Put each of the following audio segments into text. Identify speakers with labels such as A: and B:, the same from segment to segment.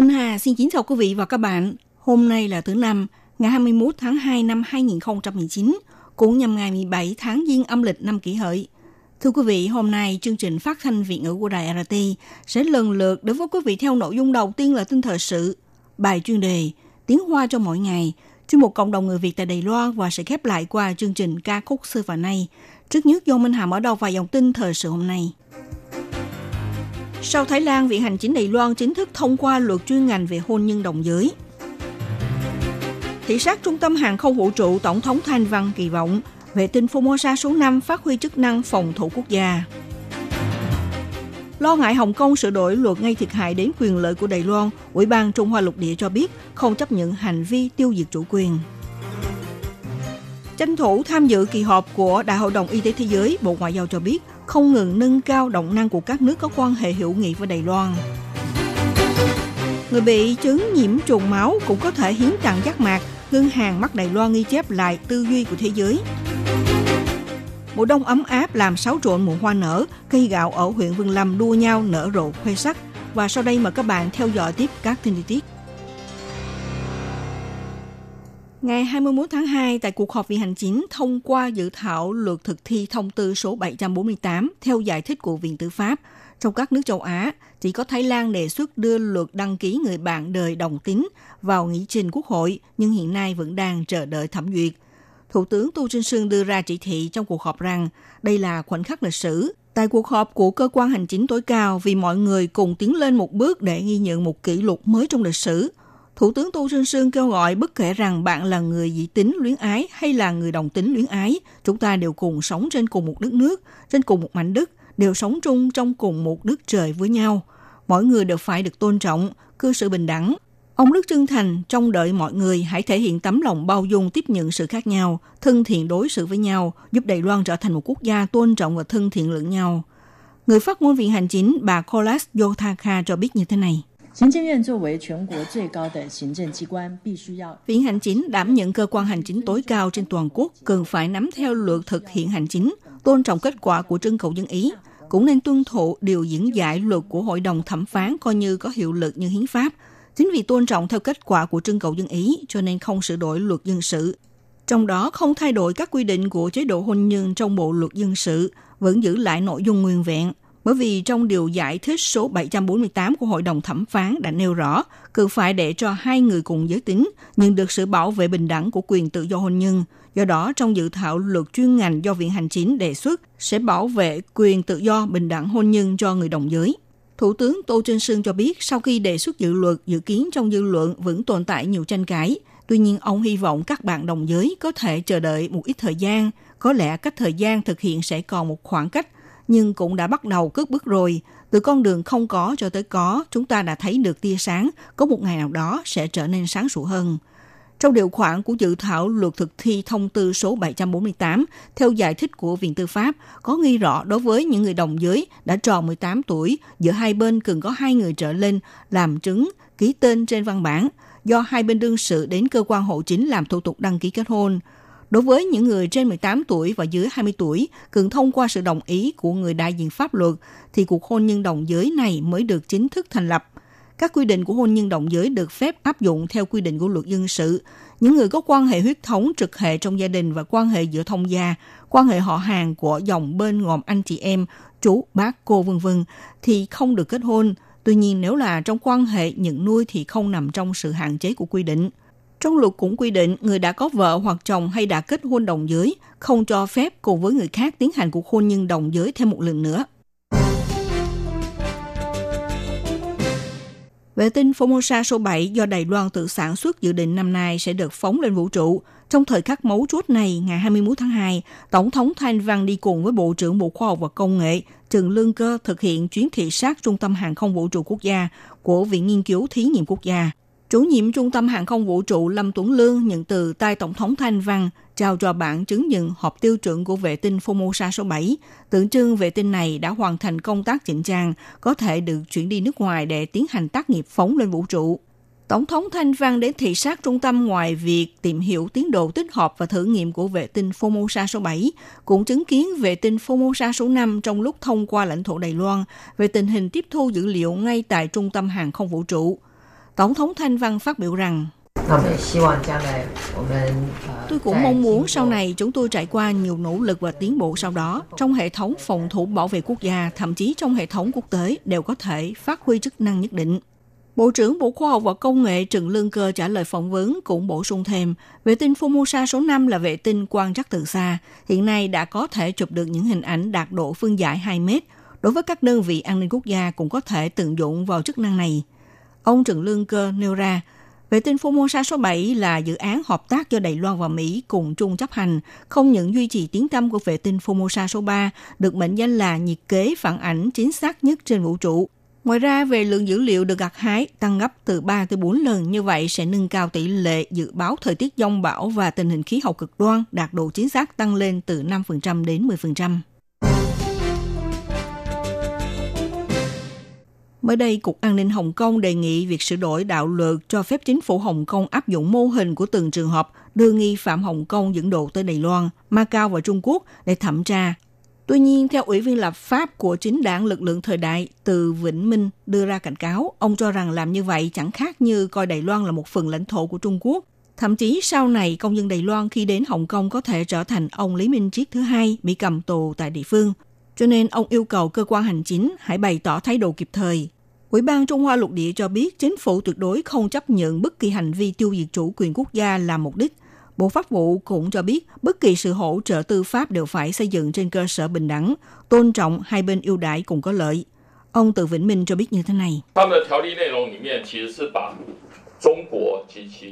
A: Minh Hà xin kính chào quý vị và các bạn. Hôm nay là thứ năm, ngày 21 tháng 2 năm 2019, cũng nhằm ngày 17 tháng Giêng âm lịch năm kỷ hợi. Thưa quý vị, hôm nay chương trình phát thanh Việt ngữ của Đài RT sẽ lần lượt đối với quý vị theo nội dung đầu tiên là tin thời sự, bài chuyên đề, tiếng hoa cho mỗi ngày, chuyên mục cộng đồng người Việt tại Đài Loan và sẽ khép lại qua chương trình ca khúc xưa và nay. Trước nhất, do Minh Hà mở đầu vài dòng tin thời sự hôm nay. Sau Thái Lan, Viện Hành chính Đài Loan chính thức thông qua luật chuyên ngành về hôn nhân đồng giới. Thị sát Trung tâm Hàng không Vũ trụ Tổng thống Thanh Văn kỳ vọng vệ tinh Formosa số 5 phát huy chức năng phòng thủ quốc gia. Lo ngại Hồng Kông sửa đổi luật gây thiệt hại đến quyền lợi của Đài Loan, Ủy ban Trung Hoa lục địa cho biết không chấp nhận hành vi tiêu diệt chủ quyền. Tranh thủ tham dự kỳ họp của Đại hội đồng Y tế Thế giới, Bộ Ngoại giao cho biết không ngừng nâng cao động năng của các nước có quan hệ hữu nghị với Đài Loan. Người bị chứng nhiễm trùng máu cũng có thể hiến tặng giác mạc, ngân hàng mắt Đài Loan ghi chép lại tư duy của thế giới. Mùa đông ấm áp làm xáo trộn mùa hoa nở, cây gạo ở huyện Vân Lâm đua nhau nở rộ khoe sắc. Và sau đây mời các bạn theo dõi tiếp các tin chi tiết. Ngày 21 tháng 2, tại cuộc họp viện hành chính thông qua dự thảo luật thực thi thông tư số 748 theo giải thích của Viện Tư pháp. Trong các nước châu Á, chỉ có Thái Lan đề xuất đưa luật đăng ký người bạn đời đồng tính vào nghị trình quốc hội, nhưng hiện nay vẫn đang chờ đợi thẩm duyệt. Thủ tướng Tu Trinh Sương đưa ra chỉ thị trong cuộc họp rằng đây là khoảnh khắc lịch sử. Tại cuộc họp của cơ quan hành chính tối cao vì mọi người cùng tiến lên một bước để ghi nhận một kỷ lục mới trong lịch sử, Thủ tướng Tô Trinh Sương kêu gọi bất kể rằng bạn là người dị tính luyến ái hay là người đồng tính luyến ái, chúng ta đều cùng sống trên cùng một đất nước, trên cùng một mảnh đất, đều sống chung trong cùng một đất trời với nhau. Mỗi người đều phải được tôn trọng, cư xử bình đẳng. Ông Đức chân thành trong đợi mọi người hãy thể hiện tấm lòng bao dung tiếp nhận sự khác nhau, thân thiện đối xử với nhau, giúp Đài Loan trở thành một quốc gia tôn trọng và thân thiện lẫn nhau. Người phát ngôn viện hành chính bà Kolas Yothaka cho biết như thế này.
B: 行政院作为全国最高的行政机关，必须要
A: Viện hành chính đảm nhận cơ quan hành chính tối cao trên toàn quốc cần phải nắm theo luật thực hiện hành chính, tôn trọng kết quả của trưng cầu dân ý, cũng nên tuân thủ điều diễn giải luật của Hội đồng thẩm phán coi như có hiệu lực như hiến pháp. Chính vì tôn trọng theo kết quả của trưng cầu dân ý cho nên không sửa đổi luật dân sự. Trong đó không thay đổi các quy định của chế độ hôn nhân trong bộ luật dân sự, vẫn giữ lại nội dung nguyên vẹn – bởi vì trong điều giải thích số 748 của Hội đồng Thẩm phán đã nêu rõ, cần phải để cho hai người cùng giới tính nhưng được sự bảo vệ bình đẳng của quyền tự do hôn nhân. Do đó, trong dự thảo luật chuyên ngành do Viện Hành Chính đề xuất sẽ bảo vệ quyền tự do bình đẳng hôn nhân cho người đồng giới. Thủ tướng Tô Trinh Sương cho biết sau khi đề xuất dự luật, dự kiến trong dư luận vẫn tồn tại nhiều tranh cãi. Tuy nhiên, ông hy vọng các bạn đồng giới có thể chờ đợi một ít thời gian. Có lẽ cách thời gian thực hiện sẽ còn một khoảng cách nhưng cũng đã bắt đầu cất bước rồi. Từ con đường không có cho tới có, chúng ta đã thấy được tia sáng, có một ngày nào đó sẽ trở nên sáng sủa hơn. Trong điều khoản của dự thảo luật thực thi thông tư số 748, theo giải thích của Viện Tư pháp, có ghi rõ đối với những người đồng giới đã tròn 18 tuổi, giữa hai bên cần có hai người trở lên làm chứng, ký tên trên văn bản, do hai bên đương sự đến cơ quan hộ chính làm thủ tục đăng ký kết hôn – Đối với những người trên 18 tuổi và dưới 20 tuổi, cần thông qua sự đồng ý của người đại diện pháp luật, thì cuộc hôn nhân đồng giới này mới được chính thức thành lập. Các quy định của hôn nhân đồng giới được phép áp dụng theo quy định của luật dân sự. Những người có quan hệ huyết thống trực hệ trong gia đình và quan hệ giữa thông gia, quan hệ họ hàng của dòng bên gồm anh chị em, chú, bác, cô vân vân thì không được kết hôn. Tuy nhiên nếu là trong quan hệ nhận nuôi thì không nằm trong sự hạn chế của quy định. Trong luật cũng quy định người đã có vợ hoặc chồng hay đã kết hôn đồng giới không cho phép cùng với người khác tiến hành cuộc hôn nhân đồng giới thêm một lần nữa. Vệ tinh Formosa số 7 do Đài Loan tự sản xuất dự định năm nay sẽ được phóng lên vũ trụ. Trong thời khắc mấu chốt này, ngày 21 tháng 2, Tổng thống Thanh Văn đi cùng với Bộ trưởng Bộ Khoa học và Công nghệ Trần Lương Cơ thực hiện chuyến thị sát Trung tâm Hàng không Vũ trụ Quốc gia của Viện Nghiên cứu Thí nghiệm Quốc gia. Chủ nhiệm Trung tâm Hàng không Vũ trụ Lâm Tuấn Lương nhận từ tay Tổng thống Thanh Văn trao cho bản chứng nhận hộp tiêu chuẩn của vệ tinh Formosa số 7. Tượng trưng vệ tinh này đã hoàn thành công tác chỉnh trang, có thể được chuyển đi nước ngoài để tiến hành tác nghiệp phóng lên vũ trụ. Tổng thống Thanh Văn đến thị sát trung tâm ngoài việc tìm hiểu tiến độ tích hợp và thử nghiệm của vệ tinh Formosa số 7, cũng chứng kiến vệ tinh Formosa số 5 trong lúc thông qua lãnh thổ Đài Loan về tình hình tiếp thu dữ liệu ngay tại trung tâm hàng không vũ trụ. Tổng thống Thanh Văn phát biểu rằng, Tôi cũng mong muốn sau này chúng tôi trải qua nhiều nỗ lực và tiến bộ sau đó trong hệ thống phòng thủ bảo vệ quốc gia, thậm chí trong hệ thống quốc tế đều có thể phát huy chức năng nhất định. Bộ trưởng Bộ Khoa học và Công nghệ Trần Lương Cơ trả lời phỏng vấn cũng bổ sung thêm, vệ tinh Formosa số 5 là vệ tinh quan trắc từ xa, hiện nay đã có thể chụp được những hình ảnh đạt độ phương giải 2 mét. Đối với các đơn vị an ninh quốc gia cũng có thể tận dụng vào chức năng này. Ông Trần Lương Cơ nêu ra, vệ tinh Formosa số 7 là dự án hợp tác do Đài Loan và Mỹ cùng chung chấp hành, không những duy trì tiếng tâm của vệ tinh Formosa số 3, được mệnh danh là nhiệt kế phản ảnh chính xác nhất trên vũ trụ. Ngoài ra, về lượng dữ liệu được gặt hái tăng gấp từ 3 tới 4 lần, như vậy sẽ nâng cao tỷ lệ dự báo thời tiết dông bão và tình hình khí hậu cực đoan, đạt độ chính xác tăng lên từ 5% đến 10%. Mới đây, Cục An ninh Hồng Kông đề nghị việc sửa đổi đạo luật cho phép chính phủ Hồng Kông áp dụng mô hình của từng trường hợp đưa nghi phạm Hồng Kông dẫn độ tới Đài Loan, Macau và Trung Quốc để thẩm tra. Tuy nhiên, theo Ủy viên lập pháp của chính đảng lực lượng thời đại từ Vĩnh Minh đưa ra cảnh cáo, ông cho rằng làm như vậy chẳng khác như coi Đài Loan là một phần lãnh thổ của Trung Quốc. Thậm chí sau này, công dân Đài Loan khi đến Hồng Kông có thể trở thành ông Lý Minh Triết thứ hai bị cầm tù tại địa phương. Cho nên ông yêu cầu cơ quan hành chính hãy bày tỏ thái độ kịp thời, Ủy ban Trung Hoa lục địa cho biết chính phủ tuyệt đối không chấp nhận bất kỳ hành vi tiêu diệt chủ quyền quốc gia làm mục đích. Bộ Pháp vụ cũng cho biết bất kỳ sự hỗ trợ tư pháp đều phải xây dựng trên cơ sở bình đẳng, tôn trọng hai bên ưu đãi cùng có lợi. Ông Từ Vĩnh Minh cho biết như thế này.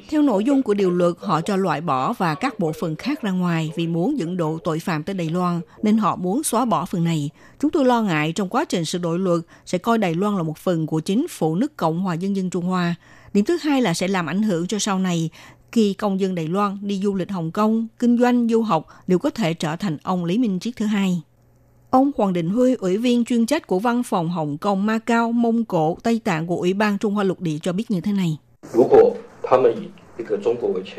A: Theo nội dung của điều luật, họ cho loại bỏ và các bộ phận khác ra ngoài vì muốn dẫn độ tội phạm tới Đài Loan, nên họ muốn xóa bỏ phần này. Chúng tôi lo ngại trong quá trình sửa đổi luật sẽ coi Đài Loan là một phần của chính phủ nước Cộng hòa Dân dân Trung Hoa. Điểm thứ hai là sẽ làm ảnh hưởng cho sau này khi công dân Đài Loan đi du lịch Hồng Kông, kinh doanh, du học đều có thể trở thành ông Lý Minh Triết thứ hai. Ông Hoàng Định Huy, ủy viên chuyên trách của văn phòng Hồng Kông, Macau, Mông Cổ, Tây Tạng của Ủy ban Trung Hoa Lục Địa cho biết như thế này.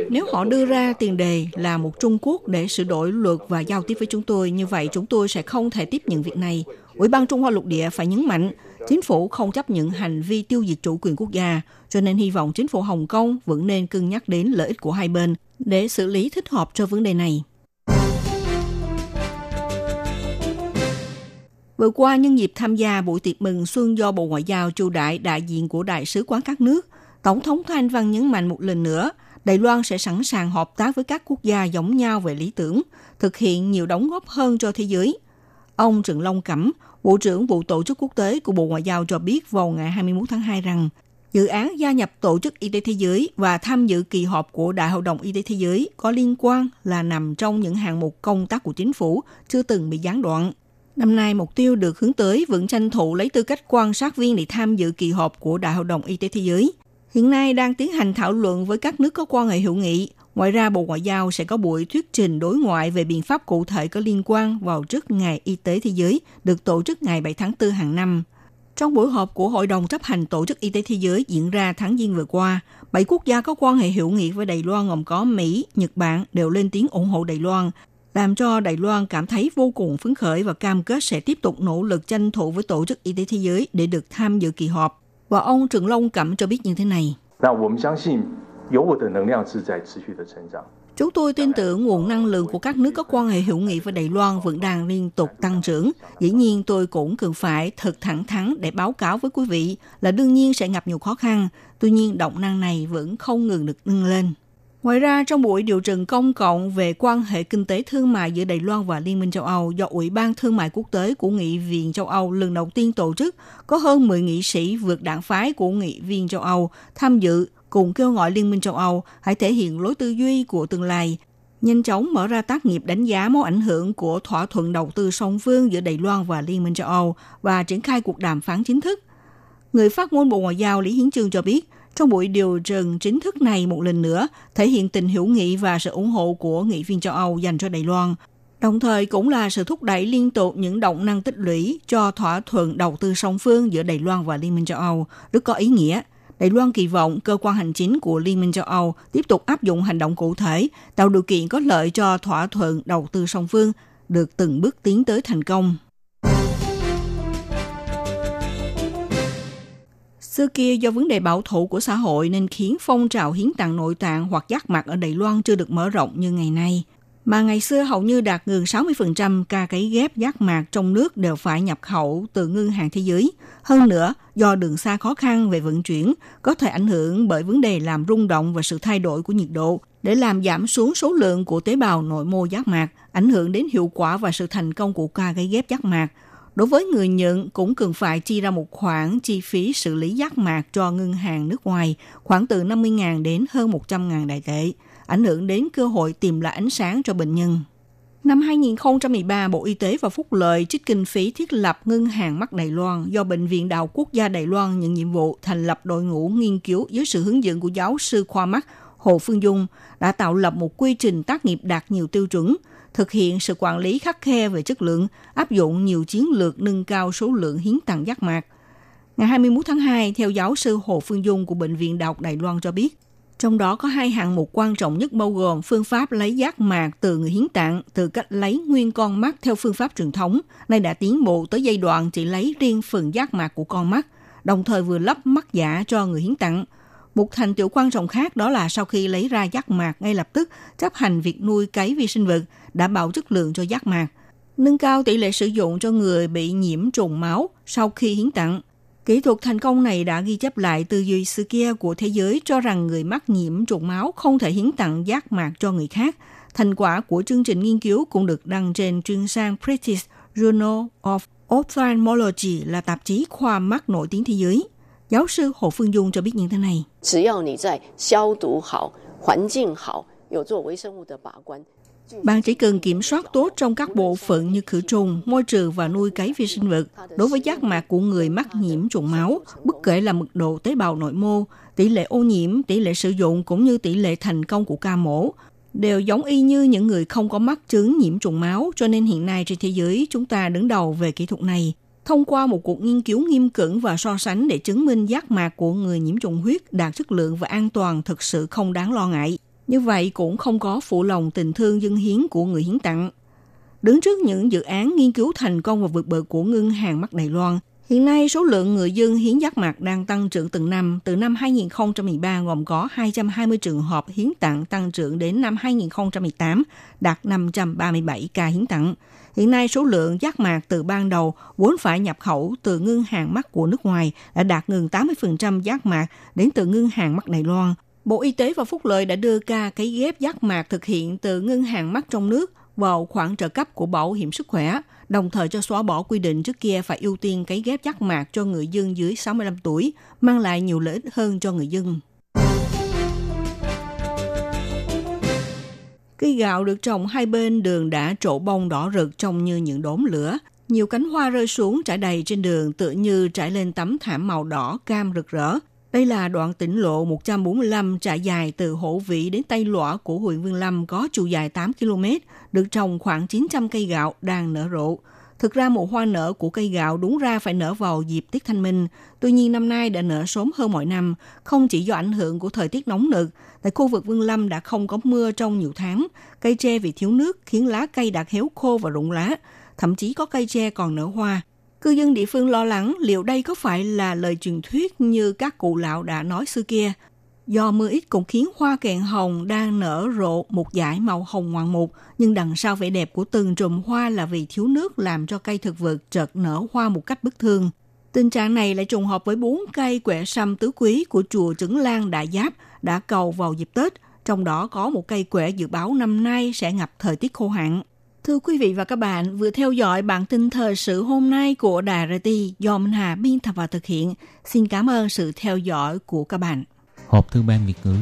A: Nếu họ đưa ra tiền đề là một Trung Quốc để sửa đổi luật và giao tiếp với chúng tôi, như vậy chúng tôi sẽ không thể tiếp nhận việc này. Ủy ban Trung Hoa lục địa phải nhấn mạnh, chính phủ không chấp nhận hành vi tiêu diệt chủ quyền quốc gia, cho nên hy vọng chính phủ Hồng Kông vẫn nên cân nhắc đến lợi ích của hai bên để xử lý thích hợp cho vấn đề này. Vừa qua, nhân dịp tham gia buổi tiệc mừng xuân do Bộ Ngoại giao chu đại đại diện của đại sứ quán các nước, Tổng thống Thanh Văn nhấn mạnh một lần nữa, Đài Loan sẽ sẵn sàng hợp tác với các quốc gia giống nhau về lý tưởng, thực hiện nhiều đóng góp hơn cho thế giới. Ông Trần Long Cẩm, Bộ trưởng Vụ Tổ chức Quốc tế của Bộ Ngoại giao cho biết vào ngày 21 tháng 2 rằng, dự án gia nhập Tổ chức Y tế Thế giới và tham dự kỳ họp của Đại hội đồng Y tế Thế giới có liên quan là nằm trong những hạng mục công tác của chính phủ chưa từng bị gián đoạn. Năm nay, mục tiêu được hướng tới vẫn tranh thủ lấy tư cách quan sát viên để tham dự kỳ họp của Đại hội đồng Y tế Thế giới hiện nay đang tiến hành thảo luận với các nước có quan hệ hữu nghị. Ngoài ra, Bộ Ngoại giao sẽ có buổi thuyết trình đối ngoại về biện pháp cụ thể có liên quan vào trước Ngày Y tế Thế giới, được tổ chức ngày 7 tháng 4 hàng năm. Trong buổi họp của Hội đồng chấp hành Tổ chức Y tế Thế giới diễn ra tháng Giêng vừa qua, bảy quốc gia có quan hệ hữu nghị với Đài Loan gồm có Mỹ, Nhật Bản đều lên tiếng ủng hộ Đài Loan, làm cho Đài Loan cảm thấy vô cùng phấn khởi và cam kết sẽ tiếp tục nỗ lực tranh thủ với Tổ chức Y tế Thế giới để được tham dự kỳ họp. Và ông Trần Long Cẩm cho biết như thế này. Chúng tôi tin tưởng nguồn năng lượng của các nước có quan hệ hữu nghị với Đài Loan vẫn đang liên tục tăng trưởng. Dĩ nhiên tôi cũng cần phải thật thẳng thắn để báo cáo với quý vị là đương nhiên sẽ gặp nhiều khó khăn. Tuy nhiên động năng này vẫn không ngừng được nâng lên. Ngoài ra, trong buổi điều trần công cộng về quan hệ kinh tế thương mại giữa Đài Loan và Liên minh châu Âu do Ủy ban Thương mại Quốc tế của Nghị viện châu Âu lần đầu tiên tổ chức, có hơn 10 nghị sĩ vượt đảng phái của Nghị viên châu Âu tham dự cùng kêu gọi Liên minh châu Âu hãy thể hiện lối tư duy của tương lai, nhanh chóng mở ra tác nghiệp đánh giá mối ảnh hưởng của thỏa thuận đầu tư song phương giữa Đài Loan và Liên minh châu Âu và triển khai cuộc đàm phán chính thức. Người phát ngôn Bộ Ngoại giao Lý Hiến Trương cho biết, trong buổi điều trần chính thức này một lần nữa thể hiện tình hữu nghị và sự ủng hộ của nghị viên châu Âu dành cho Đài Loan, đồng thời cũng là sự thúc đẩy liên tục những động năng tích lũy cho thỏa thuận đầu tư song phương giữa Đài Loan và Liên minh châu Âu, rất có ý nghĩa. Đài Loan kỳ vọng cơ quan hành chính của Liên minh châu Âu tiếp tục áp dụng hành động cụ thể, tạo điều kiện có lợi cho thỏa thuận đầu tư song phương được từng bước tiến tới thành công. Xưa kia do vấn đề bảo thủ của xã hội nên khiến phong trào hiến tặng nội tạng hoặc giác mạc ở Đài Loan chưa được mở rộng như ngày nay. Mà ngày xưa hầu như đạt gần 60% ca cấy ghép giác mạc trong nước đều phải nhập khẩu từ ngân hàng thế giới. Hơn nữa, do đường xa khó khăn về vận chuyển, có thể ảnh hưởng bởi vấn đề làm rung động và sự thay đổi của nhiệt độ, để làm giảm xuống số lượng của tế bào nội mô giác mạc, ảnh hưởng đến hiệu quả và sự thành công của ca cấy ghép giác mạc – Đối với người nhận cũng cần phải chi ra một khoản chi phí xử lý giác mạc cho ngân hàng nước ngoài, khoảng từ 50.000 đến hơn 100.000 đại tệ, ảnh hưởng đến cơ hội tìm lại ánh sáng cho bệnh nhân. Năm 2013, Bộ Y tế và Phúc lợi trích kinh phí thiết lập Ngân hàng mắt Đài Loan do Bệnh viện Đạo Quốc gia Đài Loan nhận nhiệm vụ thành lập đội ngũ nghiên cứu dưới sự hướng dẫn của giáo sư khoa mắt Hồ Phương Dung đã tạo lập một quy trình tác nghiệp đạt nhiều tiêu chuẩn – thực hiện sự quản lý khắc khe về chất lượng, áp dụng nhiều chiến lược nâng cao số lượng hiến tặng giác mạc. Ngày 21 tháng 2, theo giáo sư Hồ Phương Dung của Bệnh viện Đại học Đài Loan cho biết, trong đó có hai hạng mục quan trọng nhất bao gồm phương pháp lấy giác mạc từ người hiến tặng từ cách lấy nguyên con mắt theo phương pháp truyền thống, nay đã tiến bộ tới giai đoạn chỉ lấy riêng phần giác mạc của con mắt, đồng thời vừa lắp mắt giả cho người hiến tặng – một thành tựu quan trọng khác đó là sau khi lấy ra giác mạc ngay lập tức chấp hành việc nuôi cấy vi sinh vật, đảm bảo chất lượng cho giác mạc, nâng cao tỷ lệ sử dụng cho người bị nhiễm trùng máu sau khi hiến tặng. Kỹ thuật thành công này đã ghi chép lại tư duy xưa kia của thế giới cho rằng người mắc nhiễm trùng máu không thể hiến tặng giác mạc cho người khác. Thành quả của chương trình nghiên cứu cũng được đăng trên chuyên sang British Journal of Ophthalmology là tạp chí khoa mắt nổi tiếng thế giới. Giáo sư Hồ Phương Dung cho biết như thế này. Bạn chỉ cần kiểm soát tốt trong các bộ phận như khử trùng, môi trường và nuôi cấy vi sinh vật. Đối với giác mạc của người mắc nhiễm trùng máu, bất kể là mật độ tế bào nội mô, tỷ lệ ô nhiễm, tỷ lệ sử dụng cũng như tỷ lệ thành công của ca mổ đều giống y như những người không có mắc chứng nhiễm trùng máu, cho nên hiện nay trên thế giới chúng ta đứng đầu về kỹ thuật này thông qua một cuộc nghiên cứu nghiêm cẩn và so sánh để chứng minh giác mạc của người nhiễm trùng huyết đạt chất lượng và an toàn thực sự không đáng lo ngại. Như vậy cũng không có phụ lòng tình thương dân hiến của người hiến tặng. Đứng trước những dự án nghiên cứu thành công và vượt bậc của ngân hàng mắt Đài Loan, Hiện nay, số lượng người dân hiến giác mạc đang tăng trưởng từng năm. Từ năm 2013 gồm có 220 trường hợp hiến tặng tăng trưởng đến năm 2018 đạt 537 ca hiến tặng. Hiện nay, số lượng giác mạc từ ban đầu vốn phải nhập khẩu từ ngân hàng mắt của nước ngoài đã đạt gần 80% giác mạc đến từ ngân hàng mắt Đài Loan. Bộ Y tế và Phúc lợi đã đưa ca cấy ghép giác mạc thực hiện từ ngân hàng mắt trong nước vào khoản trợ cấp của Bảo hiểm sức khỏe, đồng thời cho xóa bỏ quy định trước kia phải ưu tiên cấy ghép giác mạc cho người dân dưới 65 tuổi, mang lại nhiều lợi ích hơn cho người dân. Cây gạo được trồng hai bên đường đã trổ bông đỏ rực trông như những đốm lửa. Nhiều cánh hoa rơi xuống trải đầy trên đường tựa như trải lên tấm thảm màu đỏ cam rực rỡ. Đây là đoạn tỉnh lộ 145 trải dài từ Hổ Vĩ đến Tây Lõa của huyện Vương Lâm có chiều dài 8 km, được trồng khoảng 900 cây gạo đang nở rộ. Thực ra mùa hoa nở của cây gạo đúng ra phải nở vào dịp tiết thanh minh. Tuy nhiên năm nay đã nở sớm hơn mọi năm, không chỉ do ảnh hưởng của thời tiết nóng nực. Tại khu vực Vương Lâm đã không có mưa trong nhiều tháng. Cây tre vì thiếu nước khiến lá cây đã héo khô và rụng lá. Thậm chí có cây tre còn nở hoa. Cư dân địa phương lo lắng liệu đây có phải là lời truyền thuyết như các cụ lão đã nói xưa kia. Do mưa ít cũng khiến hoa kèn hồng đang nở rộ một dải màu hồng ngoạn mục, nhưng đằng sau vẻ đẹp của từng trùm hoa là vì thiếu nước làm cho cây thực vật chợt nở hoa một cách bất thường. Tình trạng này lại trùng hợp với bốn cây quẻ sâm tứ quý của chùa Trứng Lan Đại Giáp đã cầu vào dịp Tết, trong đó có một cây quẻ dự báo năm nay sẽ ngập thời tiết khô hạn. Thưa quý vị và các bạn, vừa theo dõi bản tin thời sự hôm nay của Đài RT do Minh Hà biên tập và thực hiện. Xin cảm ơn sự theo dõi của các bạn.
C: Hộp thư ban Việt ngữ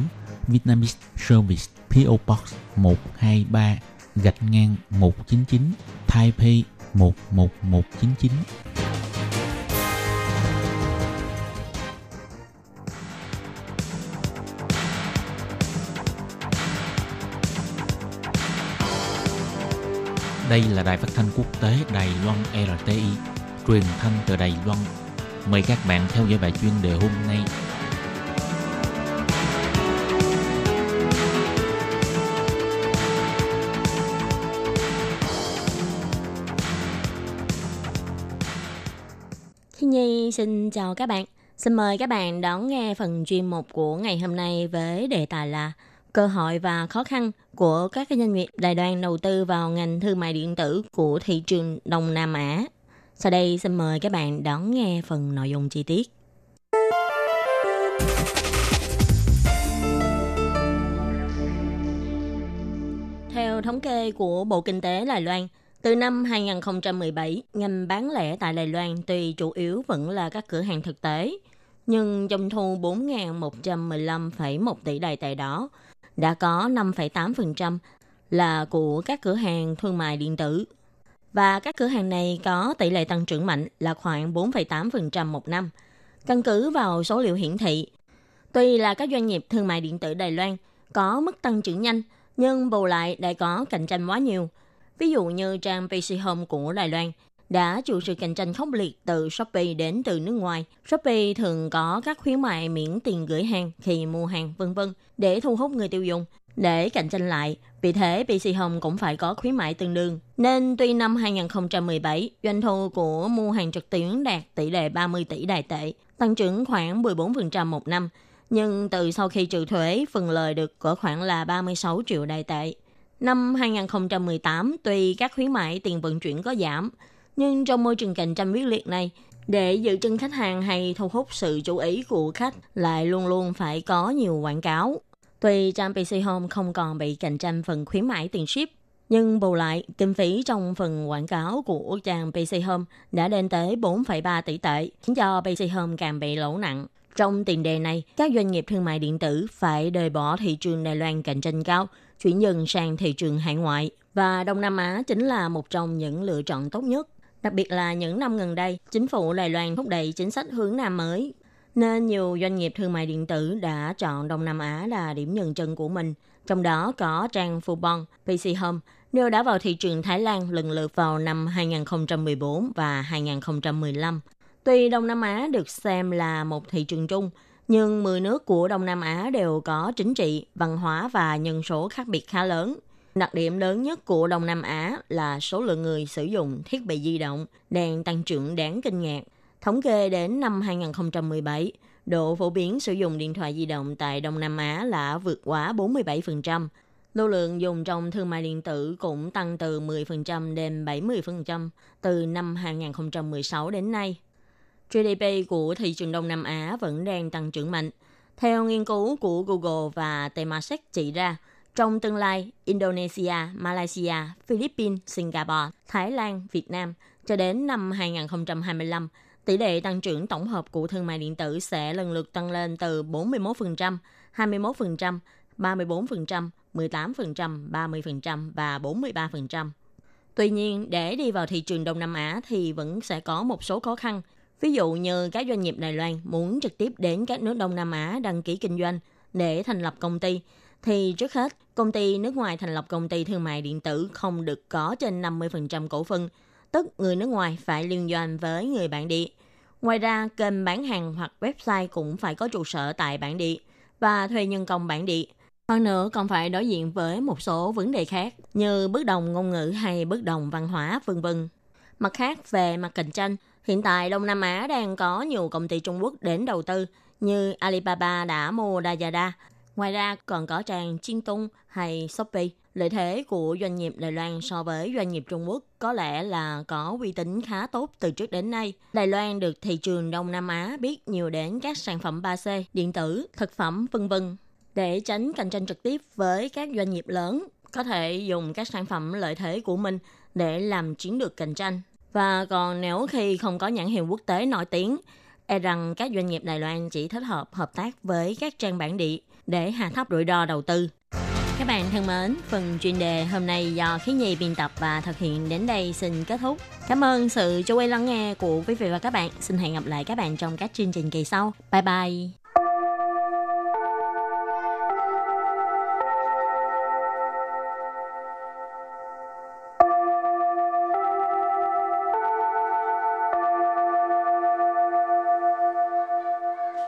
C: Vietnamese Service PO Box 123 gạch ngang 199 Taipei 11199 Đây là đài phát thanh quốc tế Đài Loan RTI, truyền thanh từ Đài Loan. Mời các bạn theo dõi bài chuyên đề hôm nay.
D: Khi Nhi xin chào các bạn. Xin mời các bạn đón nghe phần chuyên mục của ngày hôm nay với đề tài là cơ hội và khó khăn của các doanh nghiệp Đài Loan đầu tư vào ngành thương mại điện tử của thị trường Đông Nam Á. Sau đây xin mời các bạn đón nghe phần nội dung chi tiết. Theo thống kê của Bộ Kinh tế Đài Loan, từ năm 2017, ngành bán lẻ tại Đài Loan tuy chủ yếu vẫn là các cửa hàng thực tế, nhưng doanh thu 4.115,1 tỷ đài tệ đó đã có 5,8% là của các cửa hàng thương mại điện tử. Và các cửa hàng này có tỷ lệ tăng trưởng mạnh là khoảng 4,8% một năm. Căn cứ vào số liệu hiển thị, tuy là các doanh nghiệp thương mại điện tử Đài Loan có mức tăng trưởng nhanh, nhưng bù lại lại có cạnh tranh quá nhiều. Ví dụ như trang PC Home của Đài Loan đã chịu sự cạnh tranh khốc liệt từ Shopee đến từ nước ngoài. Shopee thường có các khuyến mại miễn tiền gửi hàng khi mua hàng vân vân để thu hút người tiêu dùng. Để cạnh tranh lại, vì thế PC Home cũng phải có khuyến mại tương đương. Nên tuy năm 2017, doanh thu của mua hàng trực tuyến đạt tỷ lệ 30 tỷ đài tệ, tăng trưởng khoảng 14% một năm, nhưng từ sau khi trừ thuế, phần lời được có khoảng là 36 triệu đài tệ. Năm 2018, tuy các khuyến mại tiền vận chuyển có giảm, nhưng trong môi trường cạnh tranh quyết liệt này, để giữ chân khách hàng hay thu hút sự chú ý của khách lại luôn luôn phải có nhiều quảng cáo. Tuy trang PC Home không còn bị cạnh tranh phần khuyến mãi tiền ship, nhưng bù lại, kinh phí trong phần quảng cáo của trang PC Home đã lên tới 4,3 tỷ tệ, khiến cho PC Home càng bị lỗ nặng. Trong tiền đề này, các doanh nghiệp thương mại điện tử phải rời bỏ thị trường Đài Loan cạnh tranh cao, chuyển dần sang thị trường hải ngoại. Và Đông Nam Á chính là một trong những lựa chọn tốt nhất. Đặc biệt là những năm gần đây, chính phủ Đài Loan thúc đẩy chính sách hướng Nam mới, nên nhiều doanh nghiệp thương mại điện tử đã chọn Đông Nam Á là điểm dừng chân của mình. Trong đó có trang Fubon, PC Home, đều đã vào thị trường Thái Lan lần lượt vào năm 2014 và 2015. Tuy Đông Nam Á được xem là một thị trường chung, nhưng 10 nước của Đông Nam Á đều có chính trị, văn hóa và nhân số khác biệt khá lớn. Đặc điểm lớn nhất của Đông Nam Á là số lượng người sử dụng thiết bị di động đang tăng trưởng đáng kinh ngạc. Thống kê đến năm 2017, độ phổ biến sử dụng điện thoại di động tại Đông Nam Á là vượt quá 47%. Lưu lượng dùng trong thương mại điện tử cũng tăng từ 10% đến 70% từ năm 2016 đến nay. GDP của thị trường Đông Nam Á vẫn đang tăng trưởng mạnh. Theo nghiên cứu của Google và Temasek chỉ ra, trong tương lai, Indonesia, Malaysia, Philippines, Singapore, Thái Lan, Việt Nam cho đến năm 2025, tỷ lệ tăng trưởng tổng hợp của thương mại điện tử sẽ lần lượt tăng lên từ 41%, 21%, 34%, 18%, 30% và 43%. Tuy nhiên, để đi vào thị trường Đông Nam Á thì vẫn sẽ có một số khó khăn. Ví dụ như các doanh nghiệp Đài Loan muốn trực tiếp đến các nước Đông Nam Á đăng ký kinh doanh để thành lập công ty, thì trước hết, công ty nước ngoài thành lập công ty thương mại điện tử không được có trên 50% cổ phần, tức người nước ngoài phải liên doanh với người bản địa. Ngoài ra, kênh bán hàng hoặc website cũng phải có trụ sở tại bản địa và thuê nhân công bản địa. Hơn nữa còn phải đối diện với một số vấn đề khác như bất đồng ngôn ngữ hay bất đồng văn hóa vân vân. Mặt khác, về mặt cạnh tranh, hiện tại Đông Nam Á đang có nhiều công ty Trung Quốc đến đầu tư như Alibaba đã mua Dajada, Ngoài ra còn có trang Chiên Tung hay Shopee. Lợi thế của doanh nghiệp Đài Loan so với doanh nghiệp Trung Quốc có lẽ là có uy tín khá tốt từ trước đến nay. Đài Loan được thị trường Đông Nam Á biết nhiều đến các sản phẩm 3C, điện tử, thực phẩm, vân vân để tránh cạnh tranh trực tiếp với các doanh nghiệp lớn, có thể dùng các sản phẩm lợi thế của mình để làm chiến lược cạnh tranh. Và còn nếu khi không có nhãn hiệu quốc tế nổi tiếng, e rằng các doanh nghiệp Đài Loan chỉ thích hợp hợp tác với các trang bản địa để hạ thấp rủi ro đầu tư. Các bạn thân mến, phần chuyên đề hôm nay do Khí Nhi biên tập và thực hiện đến đây xin kết thúc. Cảm ơn sự chú ý lắng nghe của quý vị và các bạn. Xin hẹn gặp lại các bạn trong các chương trình kỳ sau. Bye bye!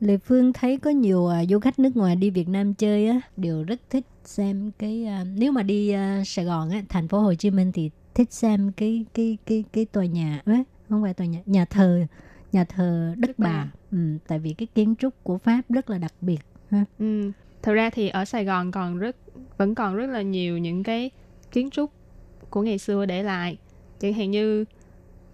E: Lệ Phương thấy có nhiều uh, du khách nước ngoài đi Việt Nam chơi á đều rất thích xem cái uh, nếu mà đi uh, Sài Gòn á thành phố Hồ Chí Minh thì thích xem cái cái cái cái tòa nhà ấy, không phải tòa nhà nhà thờ nhà thờ Đức,
F: Đức
E: Bà.
F: Bà.
E: Ừ, tại vì cái kiến trúc của Pháp rất là đặc biệt ha.
F: Ừ, thực ra thì ở Sài Gòn còn rất vẫn còn rất là nhiều những cái kiến trúc của ngày xưa để lại. Chẳng hạn như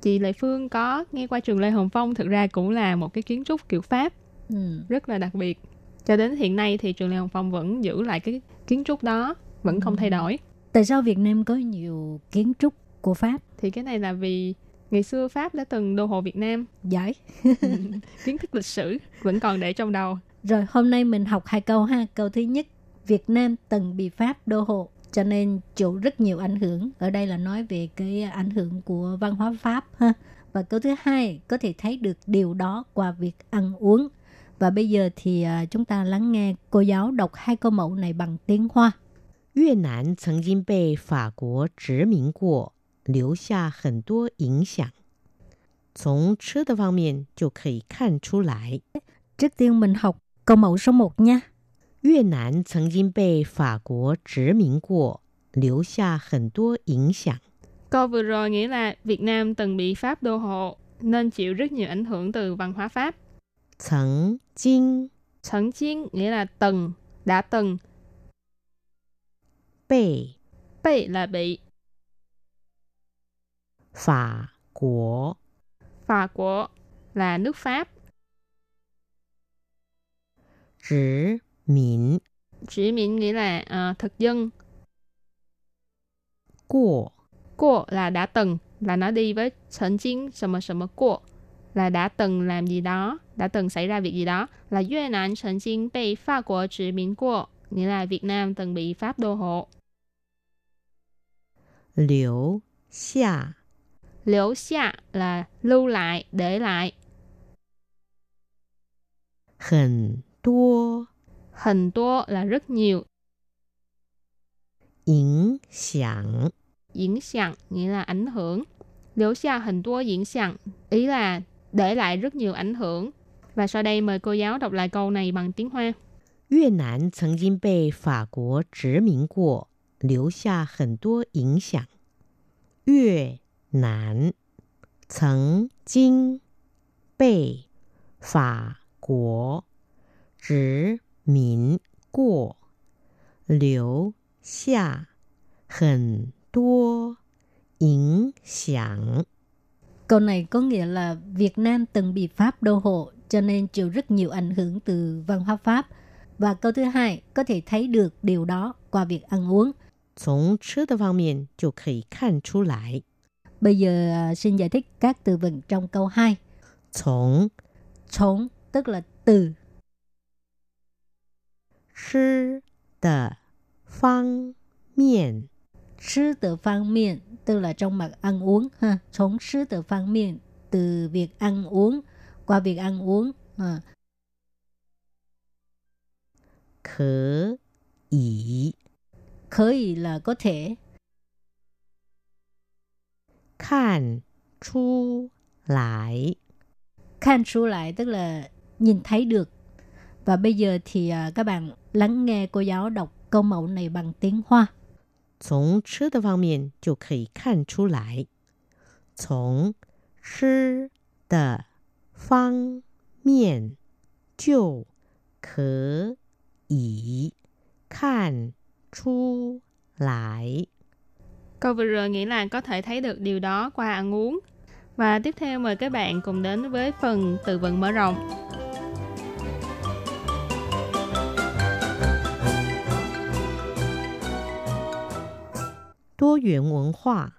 F: chị Lệ Phương có nghe qua trường Lê Hồng Phong thực ra cũng là một cái kiến trúc kiểu Pháp
E: Ừ.
F: rất là đặc biệt. Cho đến hiện nay thì trường Lê Hồng Phong vẫn giữ lại cái kiến trúc đó, vẫn không thay đổi.
E: Tại sao Việt Nam có nhiều kiến trúc của Pháp?
F: Thì cái này là vì ngày xưa Pháp đã từng đô hộ Việt Nam,
E: Giỏi.
F: kiến thức lịch sử vẫn còn để trong đầu.
E: Rồi hôm nay mình học hai câu ha. Câu thứ nhất, Việt Nam từng bị Pháp đô hộ cho nên chịu rất nhiều ảnh hưởng. Ở đây là nói về cái ảnh hưởng của văn hóa Pháp ha. Và câu thứ hai, có thể thấy được điều đó qua việc ăn uống. Và bây giờ thì à, chúng ta lắng nghe cô giáo đọc hai câu mẫu này bằng tiếng Hoa.
G: 越南曾经被法国殖民过，留下很多影响。从吃的方面就可以看出来，
E: Trước tiên mình học câu mẫu số 1 nha.
G: 越南曾经被法国殖民过，留下很多影响。
F: Câu vừa rồi nghĩa là Việt Nam từng bị Pháp đô hộ nên chịu rất nhiều ảnh hưởng từ văn hóa Pháp.
G: 曾经
F: 曾chiến nghĩa là từng, đã từng.
G: 被
F: Bị là bị.
G: 法国
F: Phà của là nước Pháp.
G: 殖民
F: Chỉ miễn nghĩa là ờ, thực dân.
G: 过
F: Của là đã từng, là nó đi với曾经什么什么过 là đã từng làm gì đó, đã từng xảy ra việc gì đó. Là Việt Nam曾经被法国殖民过 nghĩa là Việt Nam từng bị Pháp đô hộ.
G: 留下
F: Liễu xạ là lưu lại, để lại.
G: 很多
F: Hình tố là rất nhiều.
G: 影响。
F: Diễn sẵn nghĩa là ảnh hưởng. Liễu xạ hình tố diễn sẵn ý là để lại rất nhiều ảnh hưởng. Và sau đây mời cô giáo đọc lại câu này bằng tiếng Hoa.
G: 越南曾经被法国殖民过，留下很多影响。越南曾经被法国殖民过，留下很多影响。
E: Câu này có nghĩa là Việt Nam từng bị Pháp đô hộ cho nên chịu rất nhiều ảnh hưởng từ văn hóa Pháp. Và câu thứ hai, có thể thấy được điều đó qua việc ăn uống.
G: 从吃的方面就可以看出来。
E: Bây giờ à, xin giải thích các từ vựng trong câu 2.
G: 从
E: Trốn tức là từ,
G: 吃的方面
E: sư tử phương miệng tức là trong mặt ăn uống ha chống sư tử phương miệng từ việc ăn uống qua việc ăn uống ha.
G: khở ý
E: khở ý là có thể.
G: Khan chu lại.
E: Khan chu lại tức là nhìn thấy được. Và bây giờ thì à, các bạn lắng nghe cô giáo đọc câu mẫu này bằng tiếng hoa.
G: 从吃的方面就可以看出来，从 吃的方面就可以看出来。
F: Câu vừa rồi nghĩa là có thể thấy được điều đó qua ăn uống. Và tiếp theo mời các bạn cùng đến với phần từ vựng mở rộng.
G: 多元文化，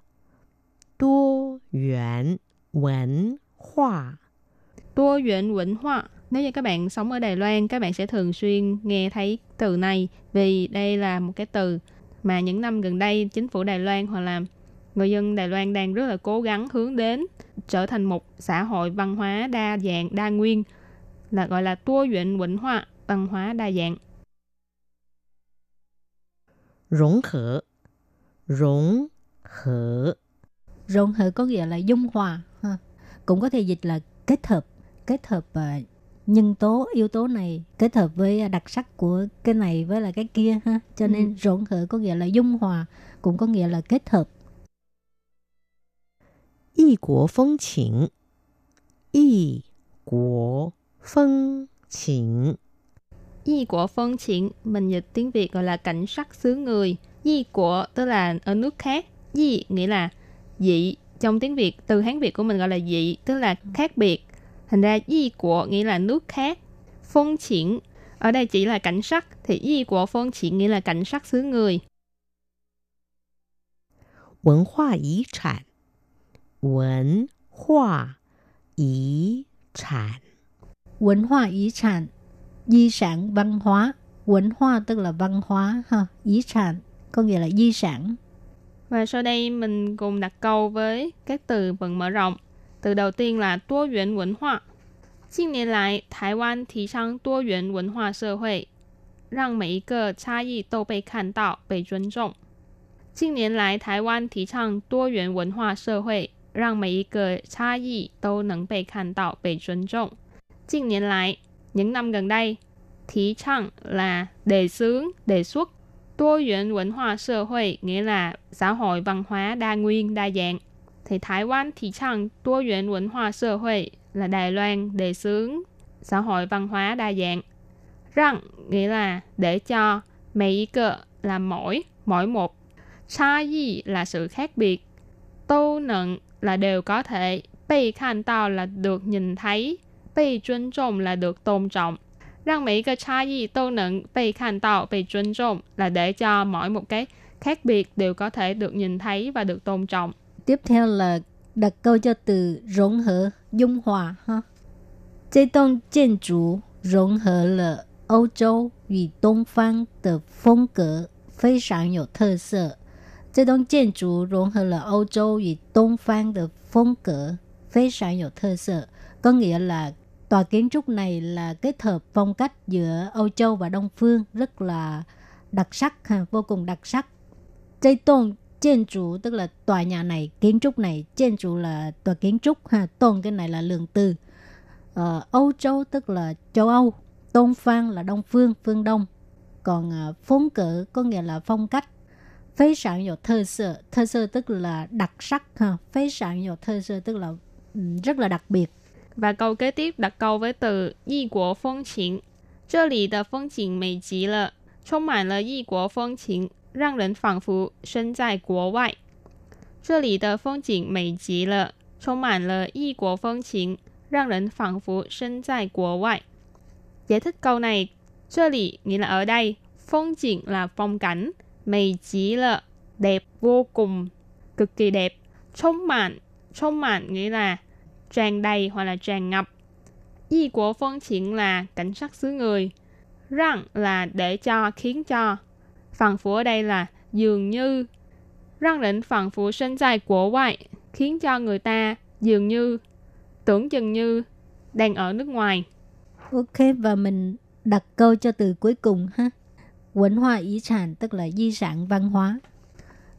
G: 多元文化，
F: Tua duyện vĩnh hoa. Nếu như các bạn sống ở Đài Loan, các bạn sẽ thường xuyên nghe thấy từ này vì đây là một cái từ mà những năm gần đây chính phủ Đài Loan hoặc là người dân Đài Loan đang rất là cố gắng hướng đến trở thành một xã hội văn hóa đa dạng, đa nguyên là gọi là tua duyện vĩnh hoa, văn hóa đa dạng.
G: 融合， Rỗng hở
E: Rỗng hở có nghĩa là dung hòa ha. Cũng có thể dịch là kết hợp Kết hợp uh, nhân tố, yếu tố này Kết hợp với đặc sắc của cái này với là cái kia ha. Cho ừ. nên
F: ừ.
E: rỗng hở có nghĩa là dung hòa Cũng có nghĩa là kết hợp
G: Y quốc phong chỉnh Y quốc phong chỉnh
F: Y quốc phong chỉnh Mình dịch tiếng Việt gọi là cảnh sắc xứ người Di của tức là ở nước khác. Di nghĩa là dị. Trong tiếng Việt, từ Hán Việt của mình gọi là dị, tức là khác biệt. Thành ra di của nghĩa là nước khác. Phong triển ở đây chỉ là cảnh sắc thì di của phong triển nghĩa là cảnh sắc xứ người.
G: Văn hóa di sản Văn hóa di sản
E: Văn hóa di sản Di sản văn hóa Văn hóa tức là văn hóa ha, Di sản có nghĩa là di sản.
F: Và sau đây mình cùng đặt câu với các từ vựng mở rộng. Từ đầu tiên là 多元文化。近年来，台湾提倡多元文化社会，让每一个差异都被看到、被尊重。近年来，台湾提倡多元文化社会，让每一个差异都能被看到、被尊重。近年来，những năm gần đây, 提倡 là đề xướng, đề xuất. 多元文化社会 nghĩa là xã hội văn hóa đa nguyên, đa dạng. Thì Thái Quan thì chăng 多元文化社会 là Đài Loan đề xướng xã hội văn hóa đa dạng. Răng nghĩa là để cho, mấy cơ là mỗi, mỗi một. Cha y là sự khác biệt. Tô nận là đều có thể. Bị khan tao là được nhìn thấy. Bị尊重 là được tôn trọng. 让每一个差异都能被看到、被尊重 là để cho mỗi một cái khác biệt đều có thể được nhìn thấy và được tôn trọng.
E: Tiếp theo là đặt câu cho từ融合, dung hòa ha. 这栋建筑融合了欧洲与东方的风格，非常有特色。这栋建筑融合了欧洲与东方的风格，非常有特色。Có nghĩa là Tòa kiến trúc này là kết hợp phong cách giữa Âu Châu và Đông Phương rất là đặc sắc, ha, vô cùng đặc sắc. Chây tôn trên chủ tức là tòa nhà này, kiến trúc này, trên chủ là tòa kiến trúc, ha, tôn cái này là lượng từ. Ờ, Âu Châu tức là châu Âu, tôn phan là Đông Phương, phương Đông. Còn à, phốn cử có nghĩa là phong cách. Phế sản dụ thơ sơ, thơ sơ tức là đặc sắc, ha. phế sản dụ thơ sơ tức là ừ, rất là đặc biệt,
F: Và câu kế tiếp đặt câu với từ y quốc phong cảnh. 这里的风景美极了，充满了异国风情，让人仿佛身在国外。这里的风景美极了，充满了异国风情，让人仿佛身在国外。Giải thích câu này, 这里 nghĩa là ở đây, phong cảnh là phong cảnh, mày chỉ là đẹp vô cùng, cực kỳ đẹp.充mạn,充mạn nghĩa là tràn đầy hoặc là tràn ngập. Y của phong cảnh là cảnh sắc xứ người. Răng là để cho, khiến cho. Phần phủ ở đây là dường như. Răng định phần phủ sinh dài của ngoại, khiến cho người ta dường như, tưởng chừng như đang ở nước ngoài.
E: Ok và mình đặt câu cho từ cuối cùng ha. Quấn hoa ý sản tức là di sản văn hóa.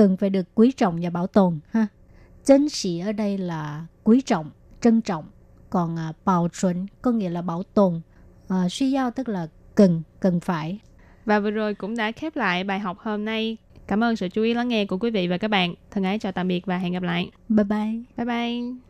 E: cần phải được quý trọng và bảo tồn ha. 珍 sĩ ở đây là quý trọng, trân trọng. Còn à, bảo chuẩn có nghĩa là bảo tồn. À, suy giao tức là cần, cần phải.
F: Và vừa rồi cũng đã khép lại bài học hôm nay. Cảm ơn sự chú ý lắng nghe của quý vị và các bạn. Thân ái chào tạm biệt và hẹn gặp lại.
E: Bye bye.
F: Bye bye.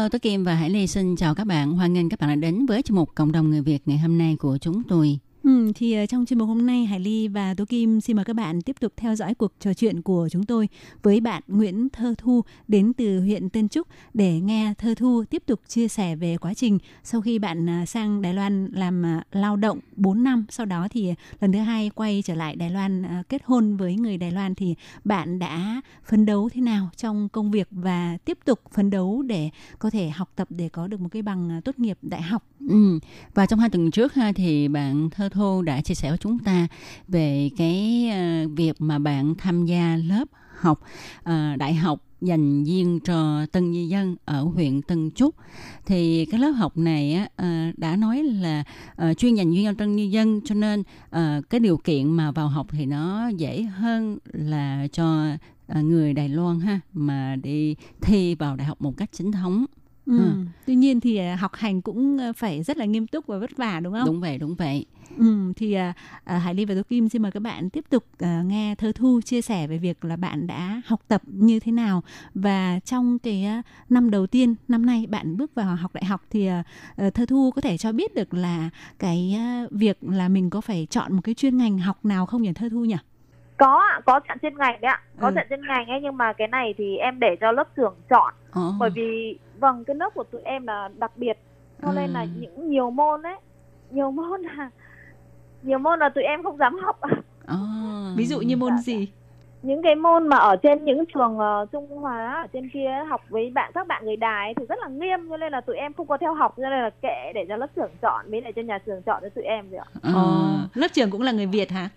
H: Hello, tôi Kim và Hải Ly xin chào các bạn. Hoan nghênh các bạn đã đến với chương mục Cộng đồng người Việt ngày hôm nay của chúng tôi.
I: Ừ, thì ờ, trong chuyên mục hôm nay Hải Ly và Tố Kim xin mời các bạn tiếp tục theo dõi cuộc trò chuyện của chúng tôi với bạn Nguyễn Thơ Thu đến từ huyện Tân Trúc để nghe Thơ Thu tiếp tục chia sẻ về quá trình sau khi bạn à, sang Đài Loan làm à, lao động 4 năm sau đó thì à, lần thứ hai quay trở lại Đài Loan kết hôn với người Đài Loan thì bạn đã phấn đấu thế nào trong công việc và tiếp tục phấn đấu để có thể học tập để có được một cái bằng tốt nghiệp đại học.
H: Ừ. Và trong hai tuần trước ha, thì bạn Thơ Thu thu đã chia sẻ với chúng ta về cái ờ, việc mà bạn tham gia lớp học ờ, đại học dành riêng cho tân di dân ở huyện Tân Trúc thì cái lớp học này á, ờ, đã nói là chuyên dành riêng cho tân di dân cho nên cái điều kiện mà vào học thì nó dễ hơn là cho người Đài Loan ha mà đi thi vào đại học một cách chính thống.
I: Ừ.
H: Ừ.
I: Tuy nhiên thì à, học hành cũng à, phải rất là nghiêm túc và vất vả đúng không?
H: đúng vậy đúng vậy
I: Ừ, thì à, à, Hải Ly và Tố Kim xin mời các bạn tiếp tục à, nghe Thơ Thu chia sẻ về việc là bạn đã học tập như thế nào và trong cái à, năm đầu tiên năm nay bạn bước vào học đại học thì à, à, Thơ Thu có thể cho biết được là cái à, việc là mình có phải chọn một cái chuyên ngành học nào không nhỉ Thơ Thu nhỉ?
J: Có ạ có chọn chuyên ngành đấy ạ có
I: Ừ.
J: chọn chuyên ngành ấy nhưng mà cái này thì em để cho lớp trưởng chọn
H: Ồ.
J: bởi vì vâng cái lớp của tụi em là đặc biệt cho nên là
H: Ừ.
J: những nhiều môn ấy nhiều môn là nhiều môn là tụi em không dám học
H: Ồ.
I: Ví dụ như môn gì?
J: những cái môn mà ở trên những trường ờ, trung hóa ở trên kia học với bạn các bạn người đài ấy thì rất là nghiêm cho nên là tụi em không có theo học cho nên là kệ để cho lớp trưởng chọn với lại cho nhà trường chọn cho tụi em rồi ạ
H: Ờ.
I: Ờ, lớp trưởng cũng là người Việt hả?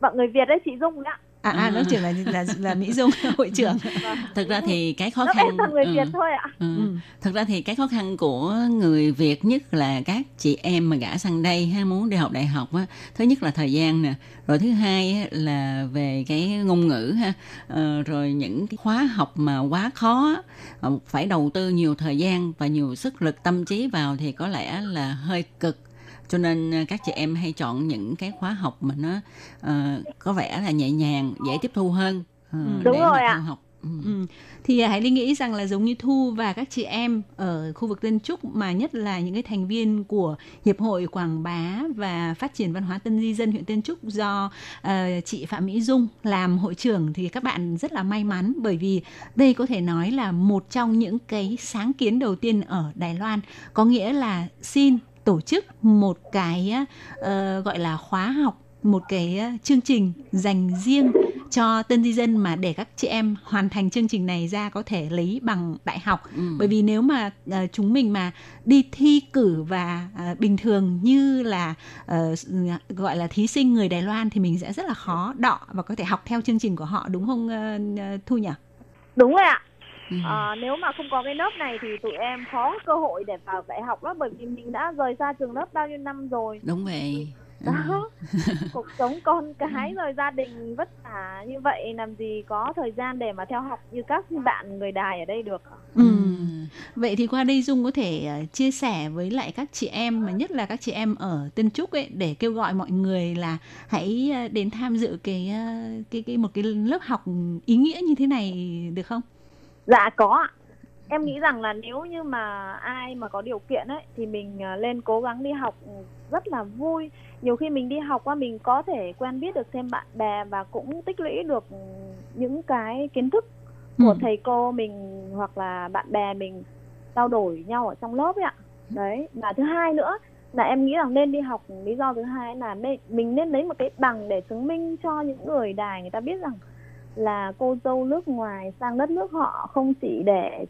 J: Bạn người việt ấy chị dung đấy ạ
I: À, à lớp trưởng là là là Mỹ Dung hội trưởng.
H: thực ra thì cái khó
J: lớp
H: khăn
J: em là người
H: ừ,
J: việt thôi ạ
H: ừ.
I: Ừ.
H: thực ra thì cái khó khăn của người Việt nhất là các chị em mà gả sang đây ha muốn đi học đại học á thứ nhất là thời gian nè rồi thứ hai á, là về cái ngôn ngữ ha ờ, rồi những cái khóa học mà quá khó phải đầu tư nhiều thời gian và nhiều sức lực tâm trí vào thì có lẽ là hơi cực cho nên ờ, các chị em hay chọn những cái khóa học mà nó ờ, có vẻ là nhẹ nhàng dễ tiếp thu hơn
I: Ừ.
J: Đúng
H: để
J: rồi
H: mà học ừ.
I: Ừ. Thì Hải Ly nghĩ rằng là giống như Thu và các chị em ở khu vực Tân Trúc mà nhất là những cái thành viên của Hiệp hội Quảng bá và Phát triển Văn hóa Tân Di Dân huyện Tân Trúc do ờ, chị Phạm Mỹ Dung làm hội trưởng thì các bạn rất là may mắn bởi vì đây có thể nói là một trong những cái sáng kiến đầu tiên ở Đài Loan có nghĩa là xin tổ chức một cái ờ, gọi là khóa học một cái ờ, chương trình dành riêng cho tân di dân mà để các chị em hoàn thành chương trình này ra có thể lấy bằng đại học
H: Ừ.
I: bởi vì nếu mà ờ, chúng mình mà đi thi cử và ờ, bình thường như là s- gọi là thí sinh người Đài Loan thì mình sẽ rất là khó đọ và có thể học theo chương trình của họ đúng không ờ, Thu nhỉ?
J: đúng rồi ạ
H: Ừ.
J: Ờ, nếu mà không có cái lớp này thì tụi em khó cơ hội để vào đại học lắm bởi vì mình đã rời xa trường lớp bao nhiêu năm rồi
H: đúng vậy
J: đó cuộc sống con cái rồi gia đình vất vả như vậy làm gì có thời gian để mà theo học như các bạn người đài ở đây được
I: Ừ. Vậy thì qua đây Dung có thể ờ, chia sẻ với lại các chị em mà nhất là các chị em ở Tân Trúc ấy để kêu gọi mọi người là hãy ờ, đến tham dự cái cái cái một cái lớp học ý nghĩa như thế này được không?
J: Dạ có ạ. Em nghĩ rằng là nếu như mà ai mà có điều kiện ấy thì mình à, lên cố gắng đi học rất là vui. Nhiều khi mình đi học qua mình có thể quen biết được thêm bạn bè và cũng tích lũy được những cái kiến thức của
I: Ừ.
J: thầy cô mình hoặc là bạn bè mình trao đổi nhau ở trong lớp ấy ạ. Đấy và thứ hai nữa là em nghĩ rằng nên đi học lý do thứ hai là mình nên lấy một cái bằng để chứng minh cho những người đài người ta biết rằng là cô dâu nước ngoài sang đất nước họ không chỉ để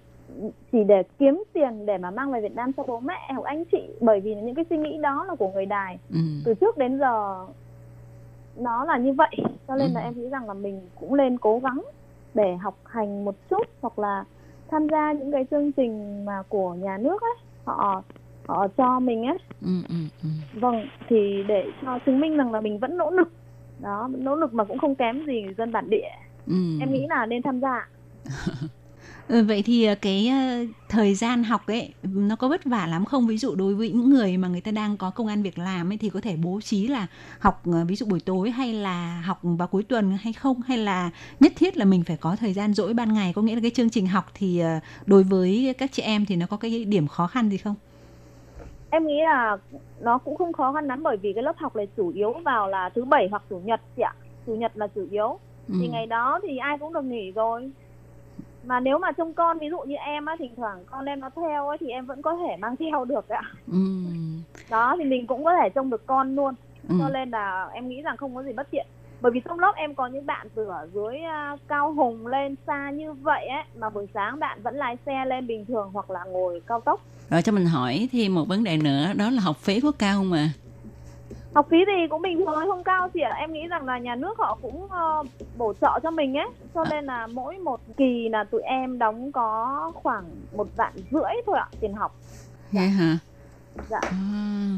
J: chỉ để kiếm tiền để mà mang về Việt Nam cho bố mẹ hoặc anh chị bởi vì những cái suy nghĩ đó là của người đài
H: Ừ.
J: từ trước đến giờ nó là như vậy cho nên là
H: Ừ.
J: em nghĩ rằng là mình cũng nên cố gắng để học hành một chút hoặc là tham gia những cái chương trình mà của nhà nước ấy họ họ cho mình ấy
H: Ừ, ừ, ừ.
J: vâng thì để cho chứng minh rằng là mình vẫn nỗ lực đó nỗ lực mà cũng không kém gì dân bản địa
H: Ừ.
J: em nghĩ là nên tham gia
I: Ừ, vậy thì ờ, cái ờ, thời gian học ấy nó có vất vả lắm không? Ví dụ đối với những người mà người ta đang có công ăn việc làm ấy thì có thể bố trí là học ờ, ví dụ buổi tối hay là học vào cuối tuần hay không hay là nhất thiết là mình phải có thời gian rỗi ban ngày có nghĩa là cái chương trình học thì đối với các chị em thì nó có cái điểm khó khăn gì không?
J: em nghĩ là nó cũng không khó khăn lắm bởi vì cái lớp học này chủ yếu vào là thứ bảy hoặc chủ nhật chị ạ chủ nhật là chủ yếu thì
H: Ừ.
J: ngày đó thì ai cũng được nghỉ rồi mà nếu mà trông con ví dụ như em á thỉnh thoảng con em nó theo ấy thì em vẫn có thể mang theo được ạ
H: Ừ.
J: đó thì mình cũng có thể trông được con luôn
H: Ừ.
J: cho nên là em nghĩ rằng không có gì bất tiện bởi vì trong lớp em có những bạn từ ở dưới à, cao hùng lên xa như vậy ấy mà buổi sáng bạn vẫn lái xe lên bình thường hoặc là ngồi cao tốc
H: Rồi cho mình hỏi thêm một vấn đề nữa đó là học phí có cao không à?
J: Học phí thì cũng bình thường không cao chị ạ. Em nghĩ rằng là nhà nước họ cũng ờ, bổ trợ cho mình ấy. Cho nên là mỗi một kỳ là tụi em đóng có khoảng một vạn rưỡi thôi ạ tiền học.
H: Vậy hả?
J: dạ.
H: À,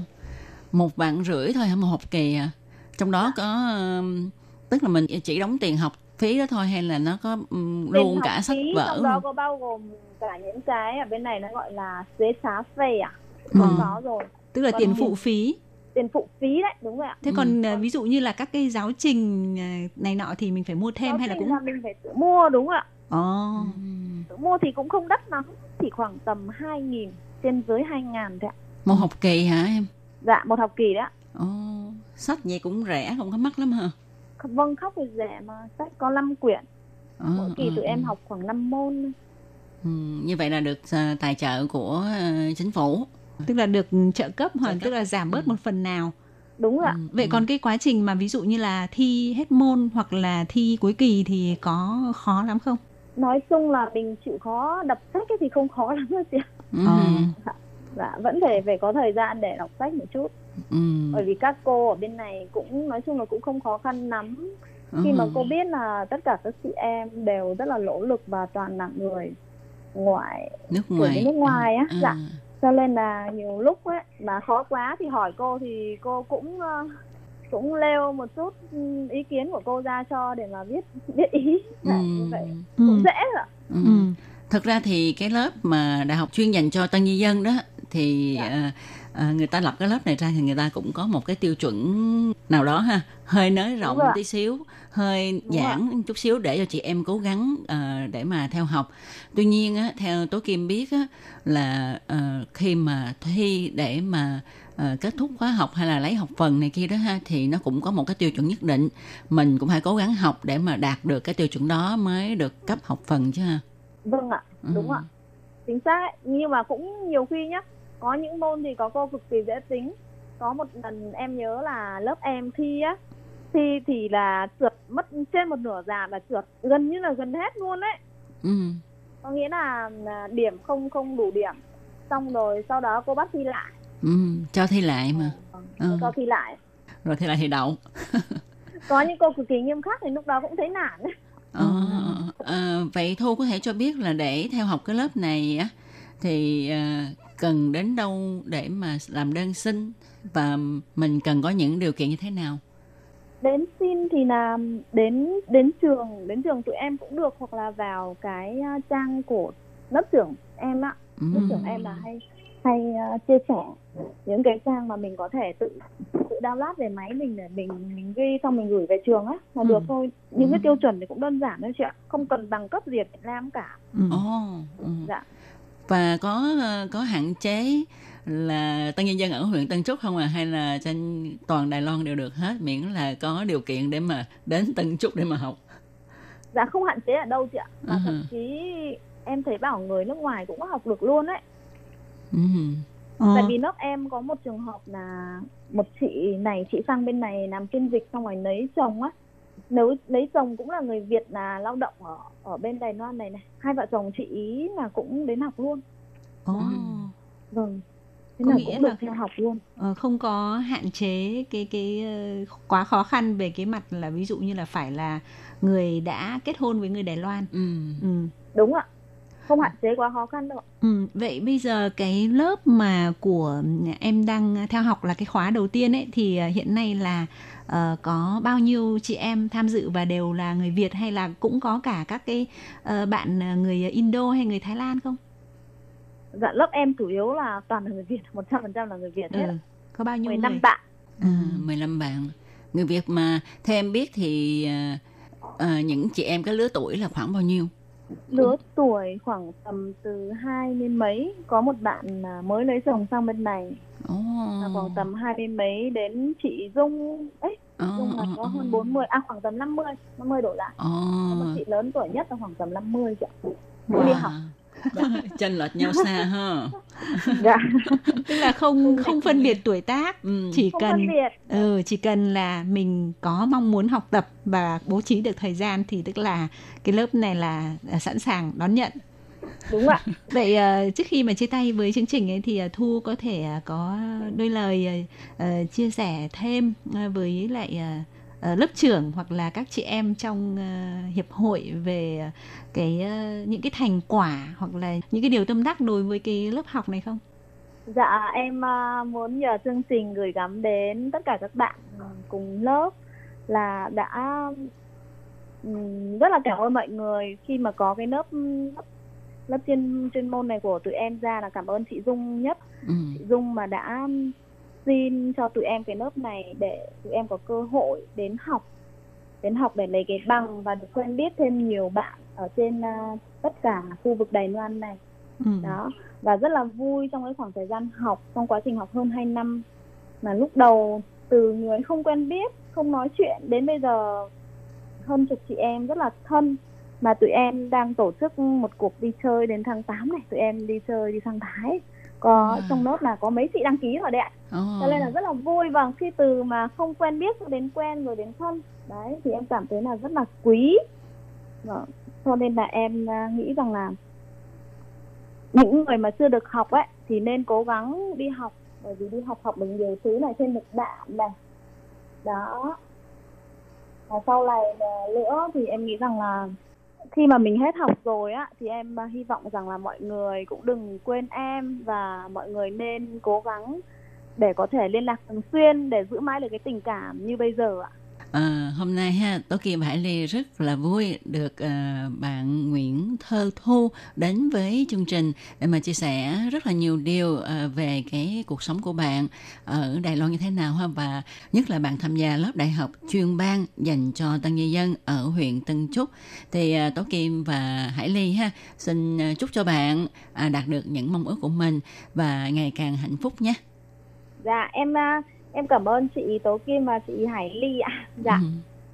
H: một vạn rưỡi thôi hả? Một học kỳ à? Trong đó có um, tức là mình chỉ đóng tiền học phí đó thôi hay là nó có um,
J: Tiền
H: luôn
J: học
H: cả sách vở?
J: trong đó có bao gồm cả những cái ở bên này nó gọi là xế xá phê à
H: Ừ.
J: có rồi.
I: Tức là
J: Còn
I: tiền
J: tiền-
I: phụ phí.
J: Tiền phụ phí đấy đúng rồi ạ
I: Thế còn ờ, ví dụ như là các cái giáo trình ờ, này nọ thì mình phải mua thêm
J: Giáo
I: hay là cũng
J: mình phải tự mua đúng ạ
I: Ồ.
J: tự mua thì cũng không đắt lắm chỉ khoảng tầm 2.000 trên dưới 2.000 thôi ạ
H: Một học kỳ hả em?
J: dạ một học kỳ đó ạ.
H: Ồ, sách vậy cũng rẻ không có mắc lắm hả?
J: vâng khóc thì rẻ mà sách có 5 quyển
H: Ờ,
J: mỗi kỳ
H: ờ,
J: tụi em
H: ờ.
J: học khoảng 5 môn
H: Ừ, như vậy là được ờ, tài trợ của ờ, chính phủ.
I: Tức là được trợ cấp hoặc tức là giảm
H: Ừ.
I: bớt một phần nào.
J: đúng rồi ạ
I: Vậy còn cái quá trình mà ví dụ như là thi hết môn hoặc là thi cuối kỳ thì có khó lắm không?
J: nói chung là mình chịu khó đọc sách ấy thì không khó lắm đâu chị ạ.
H: Ừ.
J: dạ vẫn phải phải có thời gian để đọc sách một chút
H: Ừ.
J: bởi vì các cô ở bên này cũng nói chung là cũng không khó khăn lắm khi mà
H: Ừ.
J: cô biết là tất cả các chị em đều rất là nỗ lực và toàn là người ngoại
H: nước ngoài
J: nước ngoài á
H: À,
J: dạ cho nên là nhiều lúc ấy mà khó quá thì hỏi cô thì cô cũng ờ, cũng leo một chút ừ, ý kiến của cô ra cho để mà biết biết ý dạ, như vậy cũng
I: Ừ.
J: dễ rồi ạ.
H: Ừ. Thật ra thì cái lớp mà đại học chuyên dành cho tân di dân đó thì
J: Dạ.
H: ờ, ờ, người ta lập cái lớp này ra thì người ta cũng có một cái tiêu chuẩn nào đó ha. Hơi nới rộng tí xíu hơi
J: Đúng
H: giãn chút xíu để cho chị em cố gắng ờ, để mà theo học. Tuy nhiên á, theo tố kim biết á, là ờ, khi mà thi để mà ờ, kết thúc khóa học hay là lấy học phần này kia đó ha thì nó cũng có một cái tiêu chuẩn nhất định. Mình cũng phải cố gắng học để mà đạt được cái tiêu chuẩn đó mới được cấp học phần chứ ha.
J: Vâng ạ
H: Ừ.
J: đúng ạ. Chính xác nhưng mà cũng nhiều khi nhá có những môn thì có cô cực kỳ dễ tính. Có một lần em nhớ là lớp em thi á thi thì là trượt mất trên một nửa giàn là trượt gần như là gần hết luôn đấy
H: ừ.
J: có nghĩa là, là điểm không không đủ điểm. Xong rồi sau đó cô bắt thi lại.
H: Ừ, cho thi lại mà. Ừ.
J: cho thi lại.
H: Rồi thi lại thì đậu.
J: Có những cô cực kỳ nghiêm khắc thì lúc đó cũng thấy nản. Ấy.
H: Ờ, ờ, vậy thu có thể cho biết là để theo học cái lớp này á thì ờ, cần đến đâu để mà làm đơn xin? Và mình cần có những điều kiện như thế nào?
J: Đến xin thì là đến đến trường đến trường tụi em cũng được hoặc là vào cái uh, trang của lớp trưởng em ạ lớp trưởng em là hay hay uh, chia sẻ những cái trang mà mình có thể tự tự download về máy mình để mình mình ghi xong mình gửi về trường á là
H: Ừ.
J: được thôi. Những cái
H: Ừ.
J: tiêu chuẩn thì cũng đơn giản thôi chị ạ không cần bằng cấp gì ở Việt Nam cả.
H: Ồ, ừ.
J: dạ
H: và có ờ, có hạn chế là tân nhân dân ở huyện Tân Trúc không à hay là trên toàn Đài Loan đều được hết miễn là có điều kiện để mà đến Tân Trúc để mà học?
J: Dạ không hạn chế ở đâu chị ạ. Mà
H: Ừ.
J: thậm chí em thấy bảo người nước ngoài cũng có học được luôn đấy
H: Ừ.
J: tại vì lớp em có một trường hợp là một chị này chị sang bên này làm phiên dịch xong rồi lấy chồng á nếu lấy chồng cũng là người Việt là lao động ở ở bên Đài Loan này này hai vợ chồng chị ý là cũng đến học luôn
I: Ồ.
J: vâng thế
I: Có
J: là
I: nghĩa
J: cũng được
I: là-
J: theo học luôn
I: Ờ, không có hạn chế cái cái ờ, quá khó khăn về cái mặt là ví dụ như là phải là người đã kết hôn với người Đài Loan.
H: Ừ.
I: Ừ.
J: đúng ạ không hạn chế quá khó khăn đâu ạ
I: Ừ, vậy bây giờ cái lớp mà của em đang theo học là cái khóa đầu tiên ấy thì ờ, hiện nay là ờ, có bao nhiêu chị em tham dự và đều là người Việt hay là cũng có cả các cái ờ, bạn người Indo hay người Thái Lan không?
J: dạ lớp em chủ yếu là toàn là người Việt một trăm phần trăm là người Việt hết
I: Ừ. Có bao nhiêu
J: 15
I: người?
J: bạn
H: À, 15 bạn người Việt mà theo em biết thì à, à, những chị em cái lứa tuổi là khoảng bao nhiêu
J: lứa tuổi khoảng tầm từ hai mươi mấy có một bạn mới lấy chồng sang bên này. Là khoảng tầm hai mươi mấy đến chị Dung ấy
H: Ồ,
J: Dung là
H: ồ,
J: có
H: ồ.
J: hơn 40 à khoảng tầm 50 50 đổ lại.
H: Ồ.
J: có một chị lớn tuổi nhất là khoảng tầm 50 chị ạ. Cũng đi học
H: chênh lệch nhau xa ha
J: dạ
I: Tức là không không phân biệt tuổi tác,
H: Ừ.
I: chỉ
J: Không
I: cần
J: phân biệt.
I: ừ, chỉ cần là mình có mong muốn học tập và bố trí được thời gian thì tức là cái lớp này là à, sẵn sàng đón nhận.
J: đúng ạ
I: Vậy ờ, trước khi mà chia tay với chương trình ấy thì ờ, Thu có thể có đôi lời chia sẻ thêm với lại lớp trưởng hoặc là các chị em trong ờ, hiệp hội về cái ờ, những cái thành quả hoặc là những cái điều tâm đắc đối với cái lớp học này không?
J: Dạ em muốn nhờ chương trình gửi gắm đến tất cả các bạn cùng lớp là đã rất là cảm ơn mọi người khi mà có cái lớp lớp, lớp chuyên chuyên môn này của tụi em ra là cảm ơn chị Dung nhất
H: Ừ.
J: chị Dung mà đã xin cho tụi em cái lớp này để tụi em có cơ hội đến học đến học để lấy cái bằng và được quen biết thêm nhiều bạn ở trên à, tất cả khu vực Đài Loan này
I: Ừ.
J: đó và rất là vui trong cái khoảng thời gian học trong quá trình học hơn 2 năm mà lúc đầu từ người không quen biết không nói chuyện đến bây giờ hơn chục chị em rất là thân mà tụi em đang tổ chức một cuộc đi chơi đến tháng 8 này tụi em đi chơi đi sang Thái có
H: Wow.
J: trong lớp là có mấy chị đăng ký rồi đấy ạ
H: Ồ.
J: cho nên là rất là vui và khi từ mà không quen biết cho đến quen rồi đến thân đấy thì em cảm thấy là rất là quý Vâng. cho nên là em à, nghĩ rằng là những người mà chưa được học ấy thì nên cố gắng đi học bởi vì đi học học được nhiều thứ này thêm được bạn này đó và sau này à, nữa thì em nghĩ rằng là khi mà mình hết học rồi á, thì em à, hy vọng rằng là mọi người cũng đừng quên em và mọi người nên cố gắng để có thể liên lạc thường xuyên để giữ mãi được cái tình cảm như bây giờ ạ.
H: À, hôm nay ha, Tố Kim Hải Ly rất là vui được à, bạn Nguyễn Thơ Thu đến với chương trình để mà chia sẻ rất là nhiều điều à, về cái cuộc sống của bạn ở Đài Loan như thế nào ha và nhất là bạn tham gia lớp đại học chuyên ban dành cho tân nhân dân ở huyện Tân Trúc thì à, Tố Kim và Hải Ly ha xin chúc cho bạn à, đạt được những mong ước của mình và ngày càng hạnh phúc nhé.
J: Dạ em uh em cảm ơn chị Tố Kim và chị Hải Ly ạ. Dạ.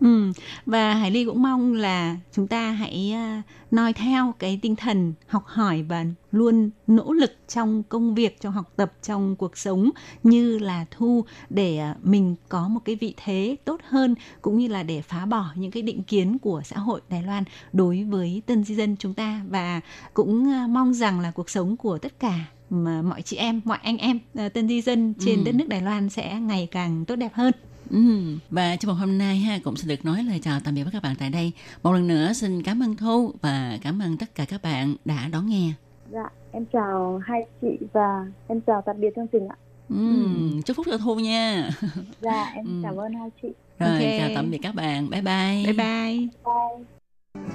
I: Ừ. Và Hải Ly cũng mong là chúng ta hãy à, noi theo cái tinh thần học hỏi và luôn nỗ lực trong công việc, trong học tập, trong cuộc sống như là Thu để à, mình có một cái vị thế tốt hơn cũng như là để phá bỏ những cái định kiến của xã hội Đài Loan đối với tân di dân chúng ta và cũng à, mong rằng là cuộc sống của tất cả mà mọi chị em, mọi anh em à, tân di dân trên
H: Ừ.
I: đất nước Đài Loan sẽ ngày càng tốt đẹp hơn.
H: Ừ. Và trong một hôm nay ha cũng sẽ được nói lời chào tạm biệt với các bạn tại đây. Một lần nữa xin cảm ơn Thu và cảm ơn tất cả các bạn đã đón nghe.
J: Dạ, em chào hai chị và em chào tạm biệt chương trình ạ.
H: Ừm, chúc phúc cho Thu nha.
J: Dạ, em
H: Ừ.
J: cảm ơn hai chị.
H: Rồi,
I: Ok.
H: chào tạm biệt các bạn. Bye bye.
I: Bye bye.
J: Bye.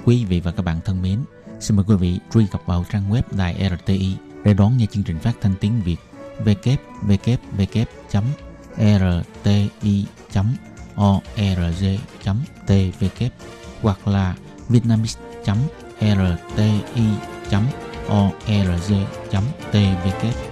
C: Quý vị và các bạn thân mến, xin mời quý vị truy cập vào trang web Đài RTI để đón nghe chương trình phát thanh tiếng Việt www.rti.org.tvk hoặc là vietnamese.rti.org.tvk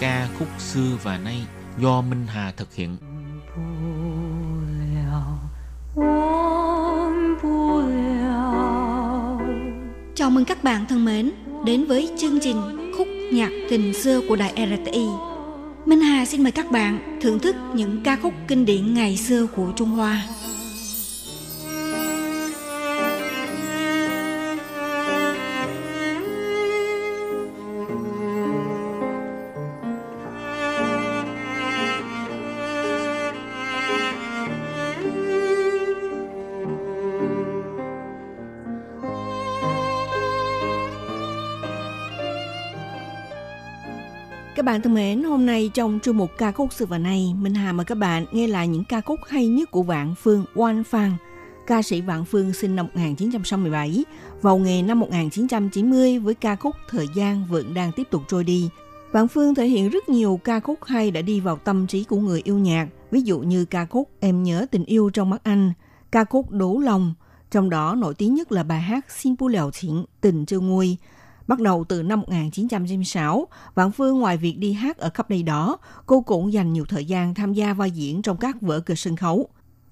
C: ca khúc xưa và nay do Minh Hà thực hiện.
A: Chào mừng các bạn thân mến đến với chương trình Khúc nhạc tình xưa của Đài RTI. Minh Hà xin mời các bạn thưởng thức những ca khúc kinh điển ngày xưa của Trung Hoa. Bạn thân mến, hôm nay trong chuyên mục ca khúc xưa và nay, Minh Hà mời các bạn nghe lại những ca khúc hay nhất của Vạn Phương Oan Phan. Ca sĩ Vạn Phương sinh năm 1967, vào nghề năm 1990 với ca khúc Thời gian vẫn đang tiếp tục trôi đi. Vạn Phương thể hiện rất nhiều ca khúc hay đã đi vào tâm trí của người yêu nhạc, ví dụ như ca khúc Em nhớ tình yêu trong mắt anh, ca khúc Đố lòng, trong đó nổi tiếng nhất là bài hát Xin bu lèo chỉnh, tình chưa nguôi, Bắt đầu từ năm 1996, Vạn Phương ngoài việc đi hát ở khắp nơi đó, cô cũng dành nhiều thời gian tham gia vai diễn trong các vở kịch sân khấu.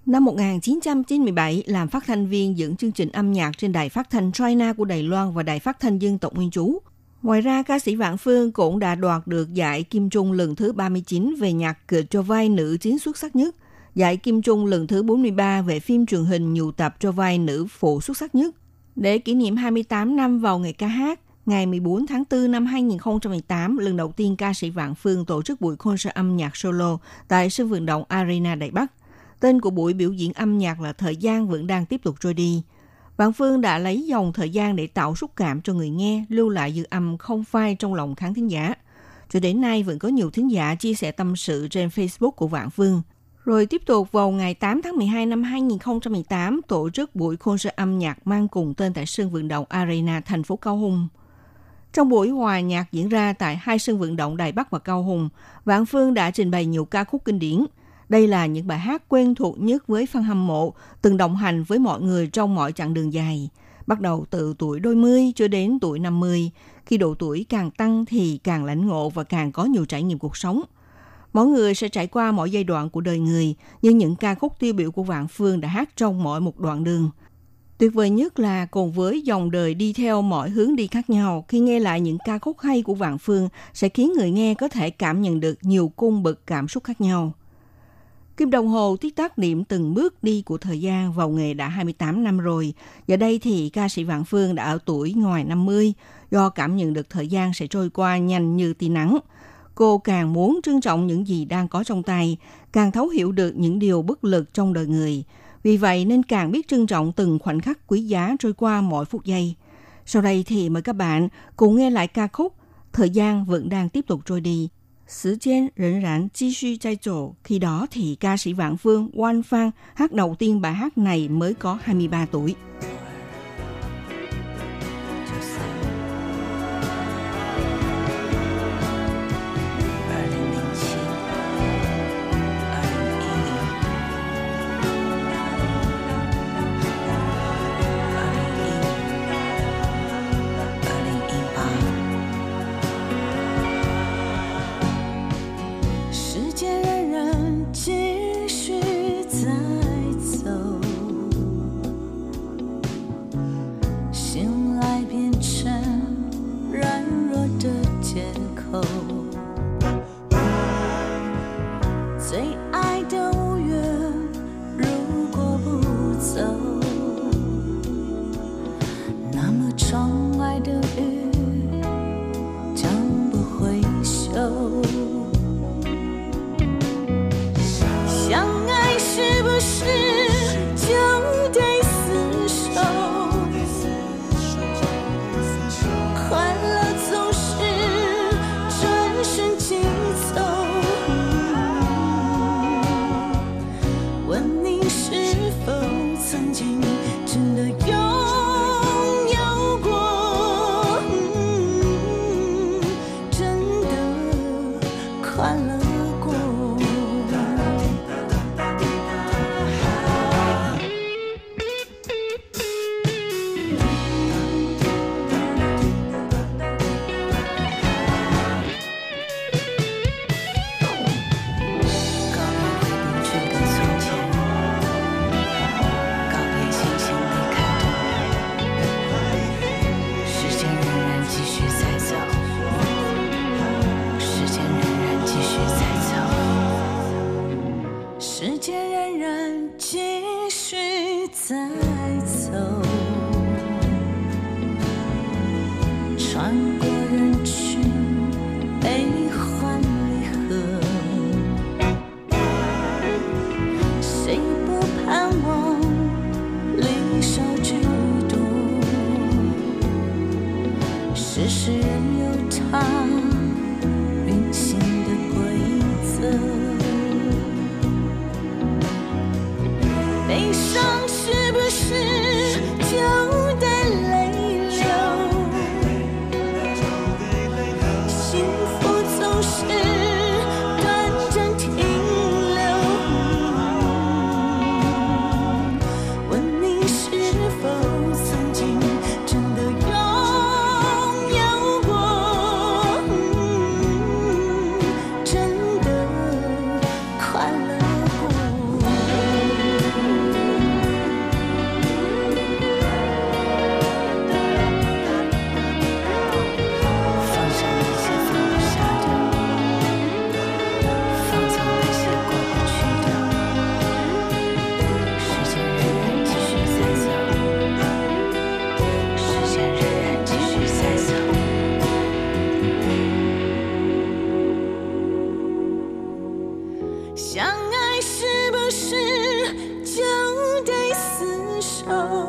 A: Năm 1997, làm phát thanh viên dẫn chương trình âm nhạc trên đài phát thanh China của Đài Loan và đài phát thanh dân tộc Nguyên Trú. Ngoài ra, ca sĩ Vạn Phương cũng đã đoạt được giải Kim Trung lần thứ 39 về nhạc kịch cho vai nữ chính xuất sắc nhất, giải Kim Trung lần thứ 43 về phim truyền hình nhiều tập cho vai nữ phụ xuất sắc nhất. Để kỷ niệm 28 năm vào ngày ca hát, ngày 14 tháng 4 năm 2018, lần đầu tiên ca sĩ Vạn Phương tổ chức buổi concert âm nhạc solo tại sân vận động Arena Đại Bắc. Tên của buổi biểu diễn âm nhạc là Thời gian vẫn đang tiếp tục trôi đi. Vạn Phương đã lấy dòng thời gian để tạo xúc cảm cho người nghe, lưu lại dư âm không phai trong lòng khán thính giả. Cho đến nay vẫn có nhiều thính giả chia sẻ tâm sự trên Facebook của Vạn Phương. Rồi tiếp tục vào ngày 8 tháng 12 năm 2018 tổ chức buổi concert âm nhạc mang cùng tên tại sân vận động Arena thành phố Cao Hùng. Trong buổi hòa nhạc diễn ra tại hai sân vận động Đài Bắc và Cao Hùng, Vạn Phương đã trình bày nhiều ca khúc kinh điển. Đây là những bài hát quen thuộc nhất với fan hâm mộ, từng đồng hành với mọi người trong mọi chặng đường dài. Bắt đầu từ tuổi đôi mươi cho đến tuổi 50, khi độ tuổi càng tăng thì càng lãnh ngộ và càng có nhiều trải nghiệm cuộc sống. Mỗi người sẽ trải qua mỗi giai đoạn của đời người, nhưng những ca khúc tiêu biểu của Vạn Phương đã hát trong mọi một đoạn đường. Tuyệt vời nhất là cùng với dòng đời đi theo mọi hướng đi khác nhau, khi nghe lại những ca khúc hay của Vạn Phương sẽ khiến người nghe có thể cảm nhận được nhiều cung bậc cảm xúc khác nhau. Kim đồng hồ tiết tác điểm từng bước đi của thời gian vào nghề đã 28 năm rồi. Giờ đây thì ca sĩ Vạn Phương đã ở tuổi ngoài 50, do cảm nhận được thời gian sẽ trôi qua nhanh như tia nắng. Cô càng muốn trân trọng những gì đang có trong tay, càng thấu hiểu được những điều bất lực trong đời người. Vì vậy nên càng biết trân trọng từng khoảnh khắc quý giá trôi qua mỗi phút giây. Sau đây thì mời các bạn cùng nghe lại ca khúc Thời gian vẫn đang tiếp tục trôi đi. Sử trên rỉnh rãn chi suy chai trổ. Khi đó thì ca sĩ Vạn Phương, Quan Phan hát đầu tiên bài hát này mới có 23 tuổi.
K: 相爱是不是就得厮守？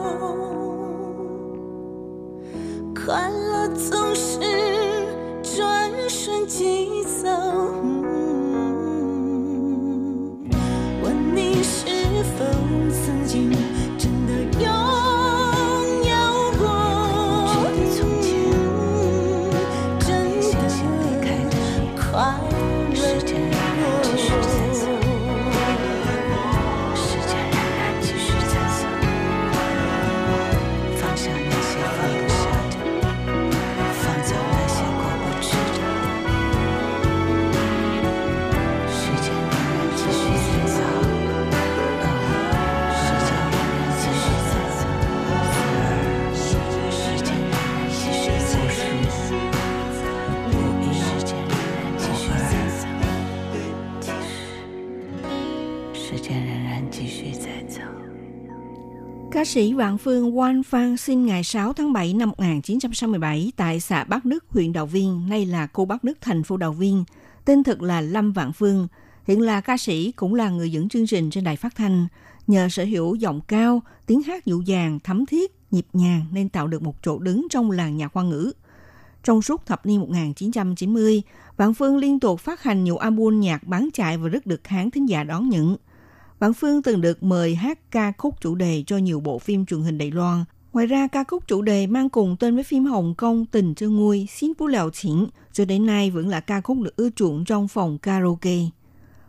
A: Ca sĩ Vạn Phương Quan Phan sinh ngày 6 tháng 7 năm 1967 tại xã Bắc Đức, huyện Đào Viên, nay là cô Bắc Đức, thành phố Đào Viên. Tên thực là Lâm Vạn Phương. Hiện là ca sĩ, cũng là người dẫn chương trình trên đài phát thanh. Nhờ sở hữu giọng cao, tiếng hát dịu dàng, thấm thiết, nhịp nhàng nên tạo được một chỗ đứng trong làng nhạc hoa ngữ. Trong suốt thập niên 1990, Vạn Phương liên tục phát hành nhiều album nhạc bán chạy và rất được khán thính giả đón nhận. Vạn Phương từng được mời hát ca khúc chủ đề cho nhiều bộ phim truyền hình Đài Loan. Ngoài ra, ca khúc chủ đề mang cùng tên với phim Hồng Kông Tình Chưa Nguôi, Xin Bú Lèo Chỉnh, cho đến nay vẫn là ca khúc được ưa chuộng trong phòng karaoke.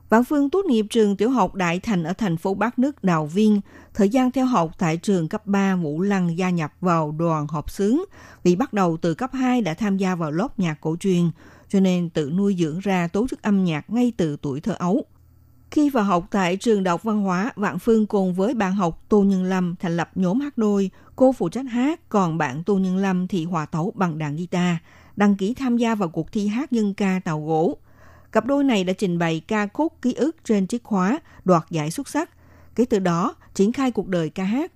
A: Vạn Phương tốt nghiệp trường tiểu học Đại Thành ở thành phố Bắc Nước Đào Viên. Thời gian theo học tại trường cấp 3 Vũ Lăng gia nhập vào đoàn hợp xướng vì bắt đầu từ cấp 2 đã tham gia vào lớp nhạc cổ truyền, cho nên tự nuôi dưỡng ra tố chất âm nhạc ngay từ tuổi thơ ấu. Khi vào học tại trường đọc Văn hóa, Vạn Phương cùng với bạn học Tô Nhân Lâm thành lập nhóm hát đôi. Cô phụ trách hát, còn bạn Tô Nhân Lâm thì hòa tấu bằng đàn guitar, đăng ký tham gia vào cuộc thi hát dân ca Tàu Gỗ. Cặp đôi này đã trình bày ca khúc ký ức trên chiếc khóa, đoạt giải xuất sắc. Kể từ đó, triển khai cuộc đời ca hát.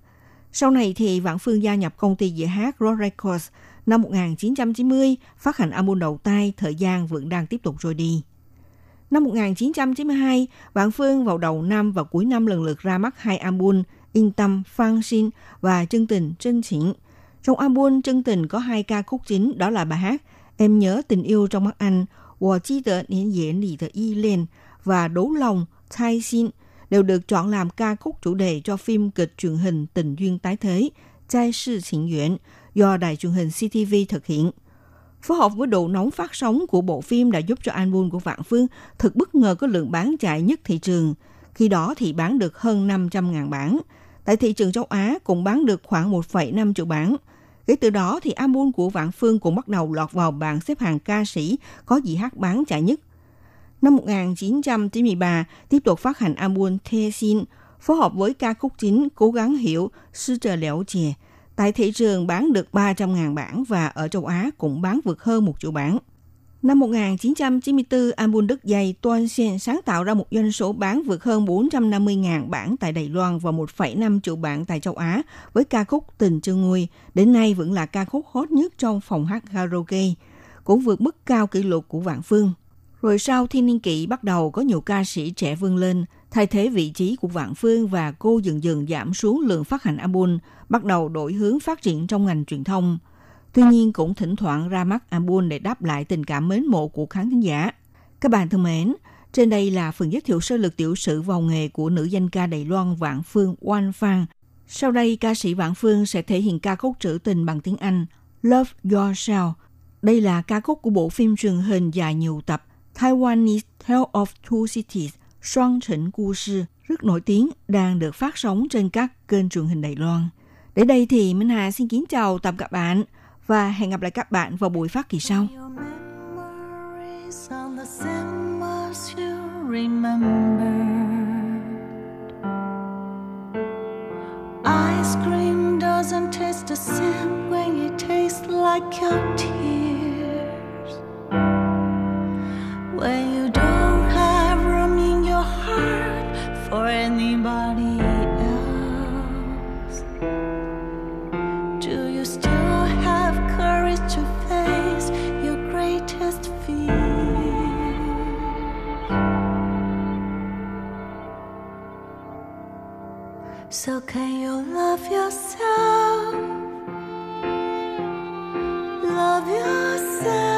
A: Sau này thì Vạn Phương gia nhập công ty dĩa hát Rock Records. Năm 1990, phát hành album đầu tay, thời gian vẫn đang tiếp tục rồi đi. Năm 1992, Vạn Phương vào đầu năm và cuối năm lần lượt ra mắt hai album Yên tâm, Phan Xin và Chân tình, Trân Chỉnh. Trong album Chân tình có hai ca khúc chính đó là bài hát Em nhớ tình yêu trong mắt anh, Wo chi tờ niên diễn lì tờ y lên và Đấu lòng, Thai Xin đều được chọn làm ca khúc chủ đề cho phim kịch truyền hình Tình duyên tái thế, Trai sư Xịn Duyện, do đài truyền hình CTV thực hiện. Phối hợp với độ nóng phát sóng của bộ phim đã giúp cho album của Vạn Phương thực bất ngờ có lượng bán chạy nhất thị trường. Khi đó thì bán được hơn 500.000 bản. Tại thị trường châu Á cũng bán được khoảng 1,5 triệu bản. Kể từ đó thì album của Vạn Phương cũng bắt đầu lọt vào bảng xếp hạng ca sĩ có gì hát bán chạy nhất. Năm 1993, tiếp tục phát hành album The Xin, phối hợp với ca khúc chính Cố gắng hiểu Sư trời Lẻo Chè. Tại thị trường bán được 300.000 bản và ở châu Á cũng bán vượt hơn một triệu bản. Năm 1994, album Đức Dây Toan Sen sáng tạo ra một doanh số bán vượt hơn 450.000 bản tại Đài Loan và 1,5 triệu bản tại châu Á với ca khúc Tình Chưa Nguôi. Đến nay vẫn là ca khúc hot nhất trong phòng hát karaoke, cũng vượt mức cao kỷ lục của Vạn Phương. Rồi sau thiên niên kỷ bắt đầu có nhiều ca sĩ trẻ vươn lên, thay thế vị trí của Vạn Phương và cô dần dần giảm xuống lượng phát hành album, bắt đầu đổi hướng phát triển trong ngành truyền thông. Tuy nhiên cũng thỉnh thoảng ra mắt album để đáp lại tình cảm mến mộ của khán thính giả. Các bạn thân mến, trên đây là phần giới thiệu sơ lược tiểu sử vào nghề của nữ danh ca Đài Loan Vạn Phương Oan Phan. Sau đây, ca sĩ Vạn Phương sẽ thể hiện ca khúc trữ tình bằng tiếng Anh Love Yourself. Đây là ca khúc của bộ phim truyền hình dài nhiều tập Taiwanese Tale of Two Cities, Xoan Trịnh Cu Sư, rất nổi tiếng, đang được phát sóng trên các kênh truyền hình Đài Loan. đến đây thì Minh Hà xin kính chào tạm các bạn và hẹn gặp lại các bạn vào buổi phát kỳ sau.
K: Ice cream doesn't taste the same when it tastes like your tears. When you don't have room in your heart for anybody else. Do you still have courage to face your greatest fear? So can you love yourself? Love yourself.